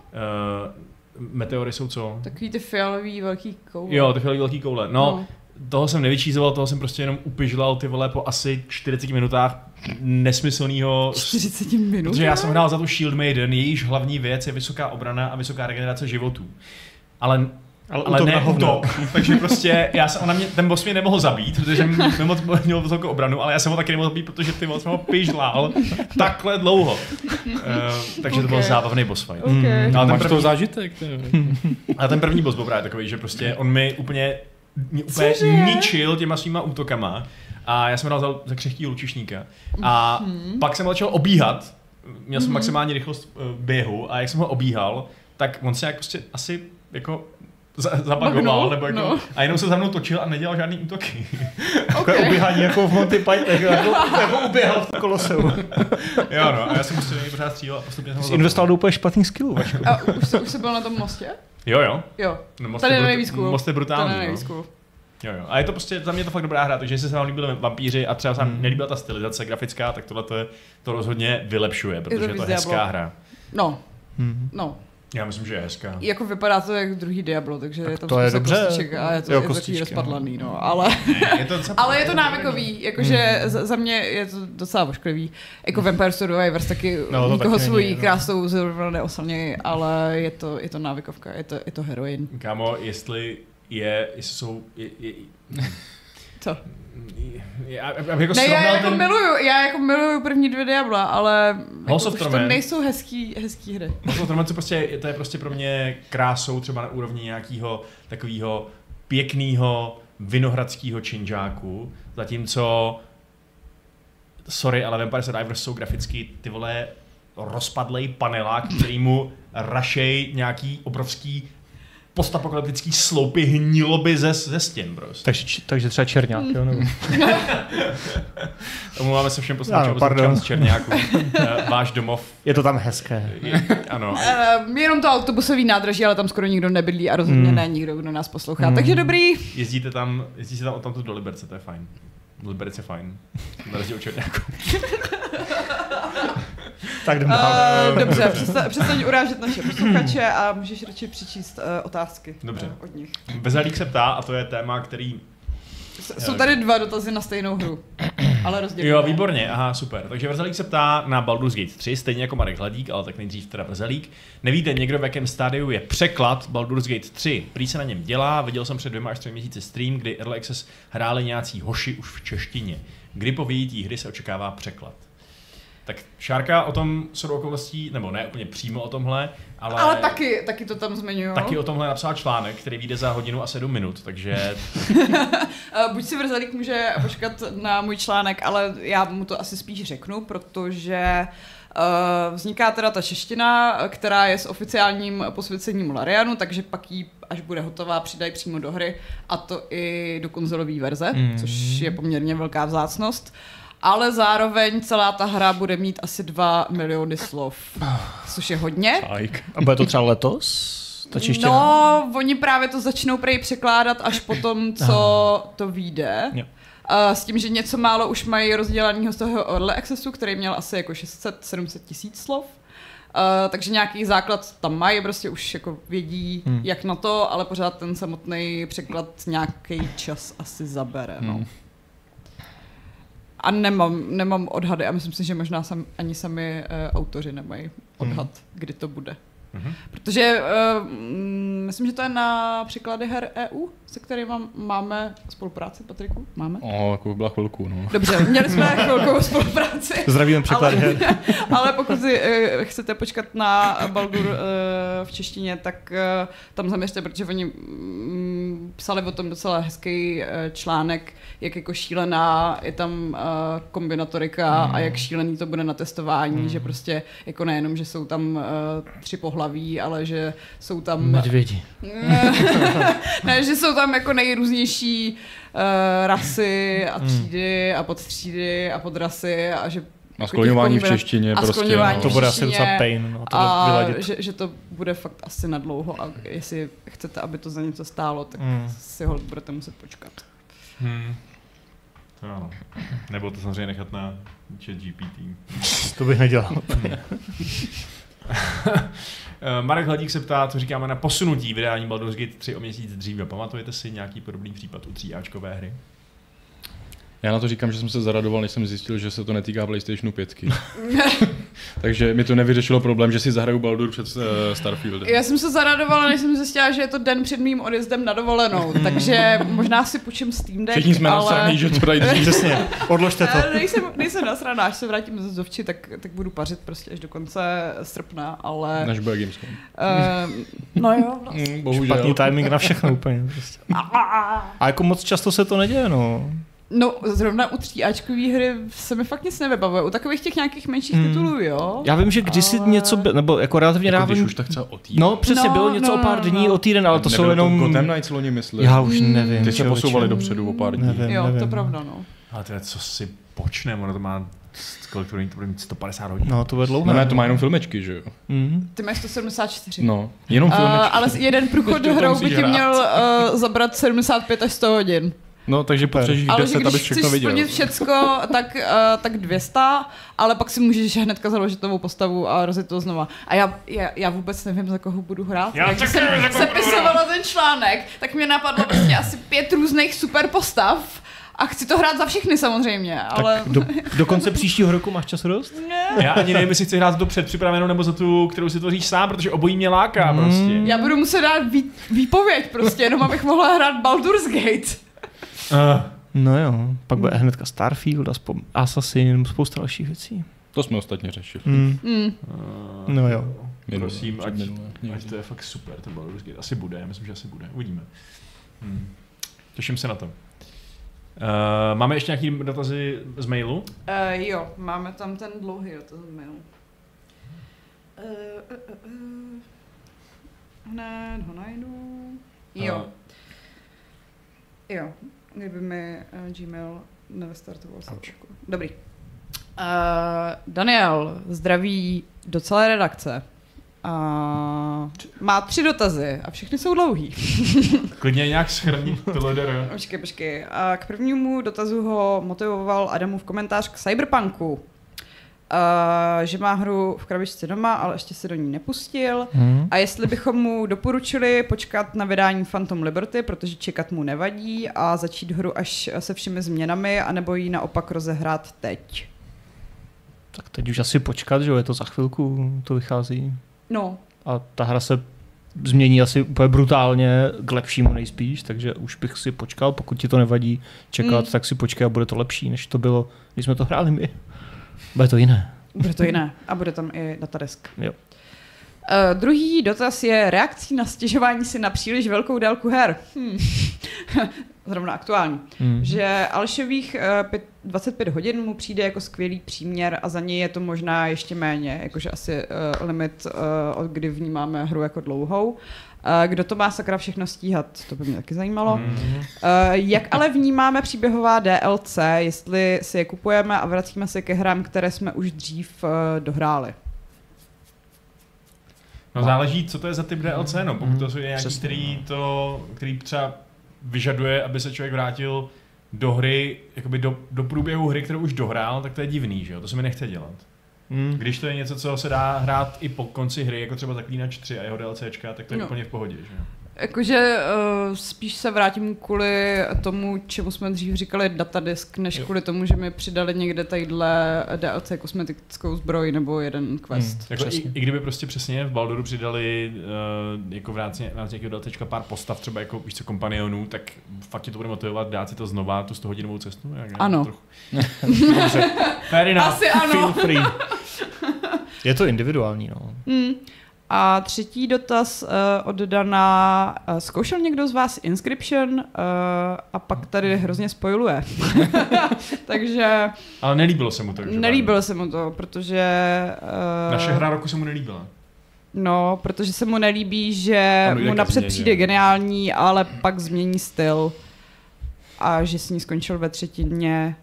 meteory jsou co? Takový ty fialový velký koule. Jo, ty chvíli velký koule. No, No. toho jsem nevyčízoval, toho jsem prostě jenom upižlal ty vole po asi 40 minutách nesmyslného 40 minut. Protože já jsem hrál za tu Shield Maiden, jejíž hlavní věc je vysoká obrana a vysoká regenerace životů. Ale, Ale, ale útok ne na hovno. útok. Takže prostě já jsem, ona mě, ten boss mě nemohl zabít, protože mě moc měl vysokou obranu, ale já jsem ho taky nemohl zabít, protože ty moc jsem ho pižlal takhle dlouho. Uh, takže to byl zábavný boss fight. Ok. Ale ten, Máš první, to zážitek? ale ten první boss byl právě takový, že prostě on mi úplně, mě úplně Cože? ničil těma svýma útokama a já jsem hrál za, za křehkýho lučišníka. A Mhm. pak jsem ho začal obíhat, měl jsem maximální rychlost uh, běhu a jak jsem ho obíhal, tak on se jak prostě asi jako za- zabagoval, nebo jako, no. a jenom se za mnou točil a nedělal žádný útoky. Okay. Takové uběhání jako v Monty Python, jako, jako uběhal v koloseu. jo no, a já jsem prostě do něj pořád střílel a postupně jsem ho investoval do úplně špatných skillů, Vašku. A už, jsi, už jsi byl na tom mostě? Jo, jo. Jo. No, most Tady je je nejvíc cool. Most je brutální. Je no. nejvíc cool. Jo, jo. A je to prostě, za mě je to fakt dobrá hra, takže jestli se vám líbily vampíři a třeba se vám Hmm. nelíbila ta stylizace grafická, tak tohle to, je, to rozhodně vylepšuje, protože je to, víc hezká Diablo. hra. No, Hmm. no. Já myslím, že je hezká. Jako vypadá to jak druhý Diablo, takže Tak je tam to je dobře. kostiček a je to, Jo, je to kostičky, rozpadlaný, no. Ale, Ne, je to ale je to návykový, jakože Hmm. za, za, mě je to docela ošklivý. Jako Vampire Survivors taky No, to nikoho taky svojí není, no. krásou zrovna neoslnějí, ale je to, je to návykovka, je to, je to heroin. Kámo, jestli je, jestli jsou, je, je, Co? já, já, jako Ne, já srovnal jako ten- miluju, já jako miluju první dvě Diabla, ale House jako of už to nejsou hezký, hezký hry. House of Torment, prostě, to je prostě pro mě krásou třeba na úrovni nějakého takového pěkného vinohradského činžáku, zatímco sorry, ale Vampire Survivors jsou graficky ty vole rozpadlej panelák, který mu rašej nějaký obrovský postapokalyptický sloupy hniloby ze, ze stěn, prostě. Takže, či- takže třeba Černák, jo? Nebo... Omlouváme se všem posluchačům pardon. z Černáku. Eh, Váš domov, Je to tam hezké. je, ano. Uh, jenom to autobusový nádraží, ale tam skoro nikdo nebydlí a rozhodně Hmm. ne nikdo, kdo nás poslouchá. Hmm. Takže dobrý. Jezdíte tam, jezdíte tam odtamtud do Liberce, to je fajn. Liberce je fajn. Na rozdíl od Černáku. Tak jdem dál. Uh, dobře, přesta- přestaň urážet naše posluchače a můžeš radši přečíst uh, otázky Dobře. uh, od nich. Bezalík se ptá, a to je téma, který... S- Jsou tady dva dotazy na stejnou hru, ale rozdělené. Jo, výborně, aha, super. Takže Vrzelík se ptá na Baldur's Gate 3, stejně jako Marek Hladík, ale tak nejdřív teda Vrzelík. Nevíte někdo, v jakém stádiu je překlad Baldur's Gate 3? Prý se na něm dělá, viděl jsem před dvěma až třemi měsíci stream, kdy Early Access hráli nějací hoši už v češtině. Kdy po vyjítí hry se očekává překlad? Tak Šárka o tom shodou okolností, nebo ne úplně přímo o tomhle, ale, Ale taky, taky to tam zmiňuju. taky o tomhle napsala článek, který vyjde za hodinu a sedm minut, takže Uh, buď si Vrzalík může počkat na můj článek, ale já mu to asi spíš řeknu, protože uh, vzniká teda ta čeština, která je s oficiálním posvěcením Larianu, takže pak ji, až bude hotová, přidají přímo do hry a to i do konzolové verze, Mm. což je poměrně velká vzácnost. Ale zároveň celá ta hra bude mít asi 2 miliony slov, což je hodně. Ajk. A bude to třeba letos? Ta čeština? No, oni právě to začnou prej překládat až po tom, co to vyjde. Jo. Uh, s tím, že něco málo už mají rozdělaného z toho Early Accessu, který měl asi jako 600-700 tisíc slov. Uh, takže nějaký základ tam mají, prostě už jako vědí, Hmm. hmm. jak na to, ale pořád ten samotný překlad nějaký čas asi zabere. No. Hmm. A nemám, nemám odhady a myslím si, že možná sam, ani sami uh, autoři nemají odhad, kdy to bude. Mhm. Protože uh, mm, myslím, že to je na příklady her EU, se kterými máme spolupráci, Patriku? Máme? O, jako by byla chvilku, no. Dobře, měli jsme chvilkovou spolupráci. Zdravíme překlad Ale- her. Ale pokud si uh, chcete počkat na Baldur uh, v češtině, tak uh, tam zaměřte, protože oni mm, psali o tom docela hezký uh, článek, jak jako šílená je tam uh, kombinatorika Hmm. a jak šílený to bude na testování, Hmm. že prostě jako nejenom, že jsou tam uh, tři pohlaví, ale že jsou tam Medvědi. ne, že jsou tam jako nejrůznější uh, rasy a Hmm. třídy a podtřídy a podrasy a že A jako skloňování v češtině a prostě. no. To bude asi docela pain, no, to a že, že to bude fakt asi na dlouho a jestli chcete, aby to za něco stálo, tak Mm. si ho budete muset počkat. Hmm. To ano. Nebo to samozřejmě nechat na chat GPT. To bych nedělal. Marek Hladík se ptá, co říkáme na posunutí vydání Baldur's Gate 3 o měsíc dříve. Pamatujete si nějaký podobný případ u 3Ačkové hry? Já na to říkám, že jsem se zaradoval, než jsem zjistil, že se to netýká PlayStationu 5. Takže mi to nevyřešilo problém, že si zahraju Baldur před uh, Starfieldem. Já jsem se zaradovala, než jsem zjistila, že je to den před mým odjezdem na dovolenou, takže možná si půjčím Steam Deck, Všichni jsme ale... nasraný, že to dají dřív. Přesně, odložte to. Eh, nejsem, nejsem nasraná, až se vrátím ze Zovči, tak, tak budu pařit prostě až do konce srpna, ale... Než bude Gamescom. Uh, no jo, vlastně. Bohužel. Špatný timing na všechno úplně. Prostě. A jako moc často se to neděje, no. No, zrovna u tříáčkový hry se mi fakt nic nevybavuje. U takových těch nějakých menších Hmm. titulů, jo. Já vím, že kdysi Ale- něco, by, nebo jako relativně Jako když dávno... už tak třeba o týden. No, přesně, No, bylo něco no, o pár no, dní, no. o týden, ale to jsou Nebylo jenom... To Gotham Knights loni mysleli. Já už nevím. Ty se posouvali dopředu o pár dní. Nevím, Jo, nevím. to pravda, no. Ale to je co si počne, ono to má kolik to bude mít, to bude mít 150 hodin. No, to bude dlouho. No ne, to má jenom filmečky, že jo? Mm. Ty máš 174. No, jenom Uh, filmečky. ale jeden průchod to hrou by ti měl uh, zabrat 75 až 100 hodin. No, takže potřebuješ Ale 10, že abys když všechno viděl. splnit všecko, tak, uh, tak 200, ale pak si můžeš hnedka založit novou postavu a rozjet to znova. A já, já, já vůbec nevím, za koho budu hrát. Já taky jsem nevím, za koho budu sepisovala ten článek, tak mě napadlo vlastně asi pět různých super postav. A chci to hrát za všechny samozřejmě, ale... Tak do, do konce příštího roku máš čas dost? Ne. Já ani nevím, jestli chci hrát za tu předpřipravenou nebo za tu, kterou si tvoříš sám, protože obojí mě láká Mm. prostě. Já budu muset dát vý, výpověď prostě, jenom abych mohla hrát Baldur's Gate. Uh, No jo, pak bude hnedka Starfield, aspoň Assassin, spousta dalších věcí. To jsme ostatně řešili. Mm. Mm. No jo. Prosím, ať, ať to je fakt super, to Baldur's Gate. Asi bude, já myslím, že asi bude. Uvidíme. Hmm. Těším se na to. Uh, máme ještě nějaký dotazy z mailu? Uh, jo, máme tam ten dlouhý dotaz mail. Uh, uh, uh, uh. Hned ho najdu. Jo. Aha. Jo, kdyby mi uh, Gmail nevystartoval se Auč. Dobrý. Uh, Daniel, zdraví do celé redakce. Uh, má tři dotazy a všechny jsou dlouhý. Klidně nějak schrní tohle der. Počkej, počkej. A k prvnímu dotazu ho motivoval Adamův komentář k Cyberpunku. Uh, že má hru v krabičce doma, ale ještě se do ní nepustil. Mm. A jestli bychom mu doporučili počkat na vydání Phantom Liberty, protože čekat mu nevadí a začít hru až se všemi změnami, anebo ji naopak rozehrát teď. Tak teď už asi počkat, že jo, je to za chvilku, to vychází. No, A ta hra se změní asi úplně brutálně k lepšímu nejspíš, takže už bych si počkal, pokud ti to nevadí čekat, Mm. tak si počkej a bude to lepší, než to bylo, když jsme to hráli my. Bude to jiné. bude to jiné. A bude tam i datadisk. Jo. Uh, druhý dotaz je reakcí na stěžování si na příliš velkou délku her. Hmm. Zrovna aktuální. Mm. Že Alšových uh, pět, 25 hodin mu přijde jako skvělý příměr a za něj je to možná ještě méně, jakože asi uh, limit, uh, od kdy vnímáme hru jako dlouhou. Uh, kdo to má sakra všechno stíhat, to by mě taky zajímalo. Hmm. Uh, jak ale vnímáme příběhová DLC, jestli si je kupujeme a vracíme se ke hrám, které jsme už dřív uh, dohráli? No záleží, co to je za typ DLC, no. Pokud to je nějaký, Přesně, který, to, který třeba vyžaduje, aby se člověk vrátil do hry, jakoby do, do průběhu hry, kterou už dohrál, tak to je divný, že jo? To se mi nechce dělat. Mm. Když to je něco, co se dá hrát i po konci hry, jako třeba Zaklínač 3 a jeho DLCčka, tak to je No. úplně v pohodě, že jo? Jakože uh, spíš se vrátím kvůli tomu, čemu jsme dřív říkali datadisk, než Jo. kvůli tomu, že mi přidali někde tadyhle DLC kosmetickou zbroj nebo jeden quest. Hmm. Jako i, Přesně. I kdyby prostě přesně v Baldoru přidali uh, jako v rámci, v rámci nějakého DLCčka pár postav, třeba jako víš co, kompanionů, tak fakt tě to bude motivovat dát si to znova, tu 100 hodinovou cestu? Jak, Ano. Trochu. Dobře. Fair enough. Asi ano. Feel free. Je to individuální, no. Hmm. A třetí dotaz uh, od Dana. Uh, zkoušel někdo z vás Inscription? Uh, a pak tady hrozně spojuje. Takže Ale nelíbilo se mu to. nelíbilo se mu to, protože... Uh, Naše hra roku se mu nelíbila. No, protože se mu nelíbí, že mu napřed změně. přijde geniální, ale pak změní styl. A že s ní skončil ve třetině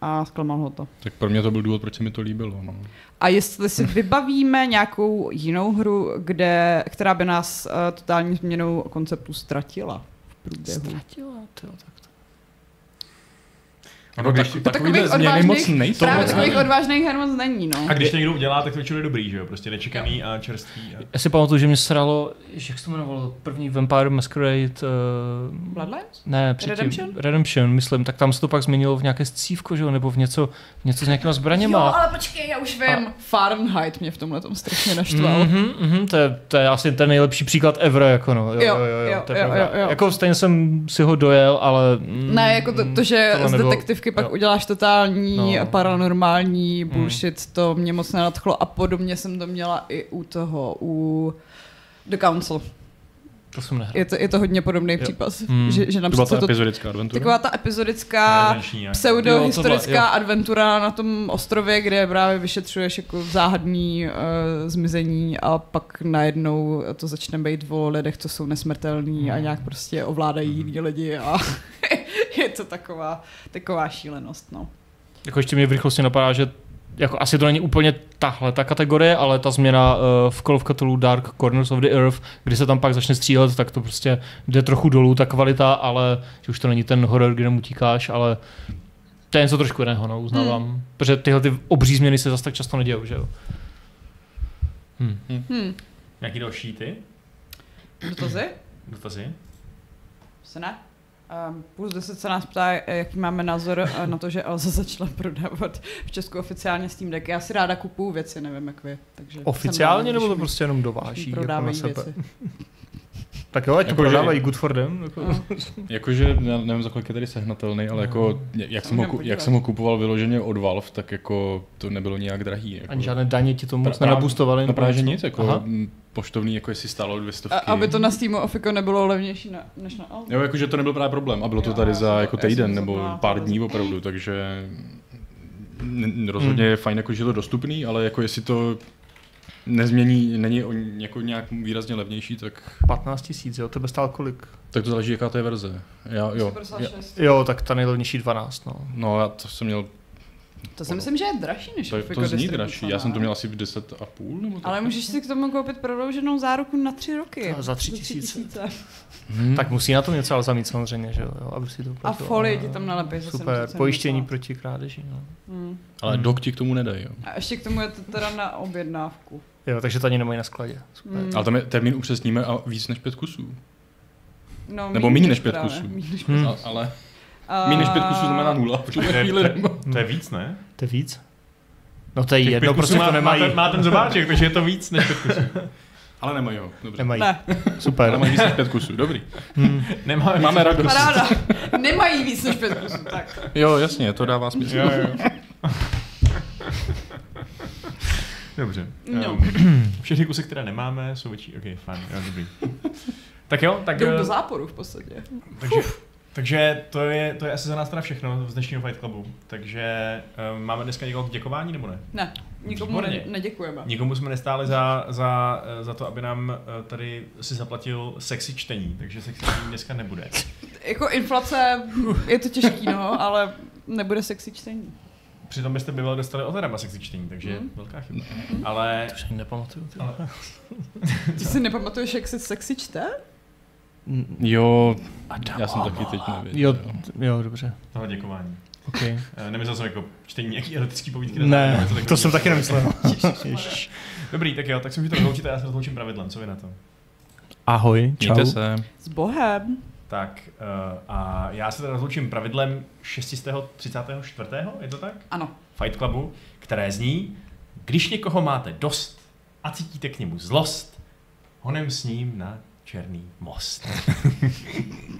a zklamal ho to. Tak pro mě to byl důvod, proč se mi to líbilo. No. A jestli si vybavíme nějakou jinou hru, kde, která by nás uh, totální změnou konceptu ztratila v průběhu. Ztratila, tyjo, tak to. Ono, když, tak, takových změny moc odvážných- nejsou. Právě takových odvážných her moc není, no. a když to někdo udělá, tak to většinou je dobrý, že jo? Prostě nečekaný a čerstvý. A... Já si pamatuju, že mě sralo, že jak se to jmenovalo, první Vampire Masquerade, uh, Bloodlines? ne, předtím, Redemption? Redemption, myslím, tak tam se to pak změnilo v nějaké scívko, že jo, nebo v něco, v něco s nějakýma Jo, zbraněma. ale počkej, já už vím. Fahrenheit mě v tomhle tom strašně naštval. Mhm, mhm, to, je, to je asi ten nejlepší příklad ever, jako no. Jo, Jo, jo, jo, jo, to je jo, jo, jo. Jako stejně jsem si ho dojel, ale... mm, Ne, jako to, to že tohle z nebylo- detektivky pak jo. uděláš totální No. no. paranormální bullshit, to mě moc nenadchlo a podobně jsem to měla i u toho, u The Council. To jsem nehrál. Je to, je to hodně podobný Jo. případ, Hmm. že, že To byla ta to epizodická adventura. Taková ta epizodická pseudohistorická adventura na tom ostrově, kde právě vyšetřuješ jako záhadný uh, zmizení a pak najednou to začne být o lidech, co jsou nesmrtelní a Hmm. nějak prostě ovládají jiný lidi a je to taková, taková šílenost, no. Jako ještě mě v rychlosti napadá, že jako asi to není úplně tahle ta kategorie, ale ta změna uh, v Call of Cthulhu Dark Corners of the Earth, kdy se tam pak začne střílet, tak to prostě jde trochu dolů, ta kvalita, ale že už to není ten horor, kde mu utíkáš, ale to je něco trošku jiného, no, uznávám. Hmm. Protože tyhle ty obří změny se zase tak často nedějou, že jo. Hmm. Nějaký další ty? Dotazy? Dotazy? Se ne? Um, plus 10 se nás ptá, eh, jaký máme názor eh, na to, že Elza začala prodávat v Česku oficiálně Steam Deck. Já si ráda kupuju věci, nevím jak vy. Takže Oficiálně ráda, nebo to prostě jenom dováží jako na sebe? věci. Tak jo, ať to Jako, že- prodávají good for them. Jako. No. Jakože, nevím, za kolik je tady sehnatelný, ale jako, jak jsem, ho, jak jsem ho kupoval vyloženě od Valve, tak jako to nebylo nijak drahý. Jako. Ani žádné daně ti to moc Pra- nenabustovali. No právě, že nic, jako Aha. poštovný, jako jestli stálo dvě stovky. A, aby to na Steamu Ofiko nebylo levnější na, než na Elza. Jo, jakože to nebyl právě problém a bylo to tady já za jako týden nebo pár dní opravdu, takže rozhodně je fajn, jako, že je to dostupný, ale jako jestli to nezmění, není o jako nějak výrazně levnější, tak, 15 tisíc, jo, tebe stál kolik? tak to záleží, jaká to je verze. Já, jo, já, 156. Jo, tak ta nejlevnější 12, no. no já to jsem měl, To si myslím, že je dražší než to, to zní distribuce, dražší, já jsem to měl asi v 10 a půl nebo tak. Ale můžeš si k tomu koupit prodlouženou záruku na tři roky. Za- za tři tři tisíce. tisíce. Hmm. Tak musí na tom něco ale zamít samozřejmě, že jo, aby si to A folii ti tam nalepí Super, 770. pojištění proti krádeži, no. Hmm. Ale Hmm. dok ti k tomu nedají, jo. A ještě k tomu je to teda na objednávku. Jo, takže to ani nemají na skladě. Super. Hmm. Ale tam je termín upřesníme a víc než pět kusů. No, Nebo míň než pět právě, kusů. míň než Hmm. A, ale A- méně než pět kusů znamená nula. To je- chvíli to To je víc, ne? To je víc? No to je Těch jedno, pět kusů prostě má, to nemají. Má ten, má ten zobáček, takže je to víc než pět kusů. Ale nemají ho. Dobře. Nemají. Ne, Super. Ale mají víc než pět kusů. Dobrý. Hmm. Nemáme Máme radost. paráda. Nemají víc než pět kusů, tak. Jo, jasně, to dává smysl. Jo, jo. Dobře. No. Um, všechny kusy, které nemáme, jsou větší. Ok, fajn, jo, dobrý. Tak jo, tak, Jdou eh, do záporu v podstatě. takže, takže to, je, to je asi za nás teda všechno z dnešního Fight Clubu. Takže um, máme dneska někoho k děkování nebo ne? Ne, nikomu ne, neděkujeme. Nikomu jsme nestáli za, za, eh, za to, aby nám eh, tady si zaplatil sexy čtení, takže sexy čtení dneska nebude. Jako inflace, je to těžký, no, ale nebude sexy čtení. Přitom byste bývali dostali od Adama sexy čtení, takže Mhm. velká chyba. Ale To už ani nepamatuju. ty. Ale- Ty si nepamatuješ, jak se sexy čte? Mm, Jo, Adam. já jsem taky teď nevěděl. Jo, jo, dobře. tohle děkování. OK. Eh, Nemyslel jsem jako čtení nějaký erotický povídky. Ne, to jsem taky nemyslel. Dobrý, tak jo, tak si můžete rozloučit a já se rozloučím pravidlem, co vy na to? Ahoj, čau. Mějte se. S Bohem. Tak uh, a já se teda rozloučím pravidlem 634. je to tak? Ano. Fight Clubu, které zní, když někoho máte dost a cítíte k němu zlost, honem s ním na černý most.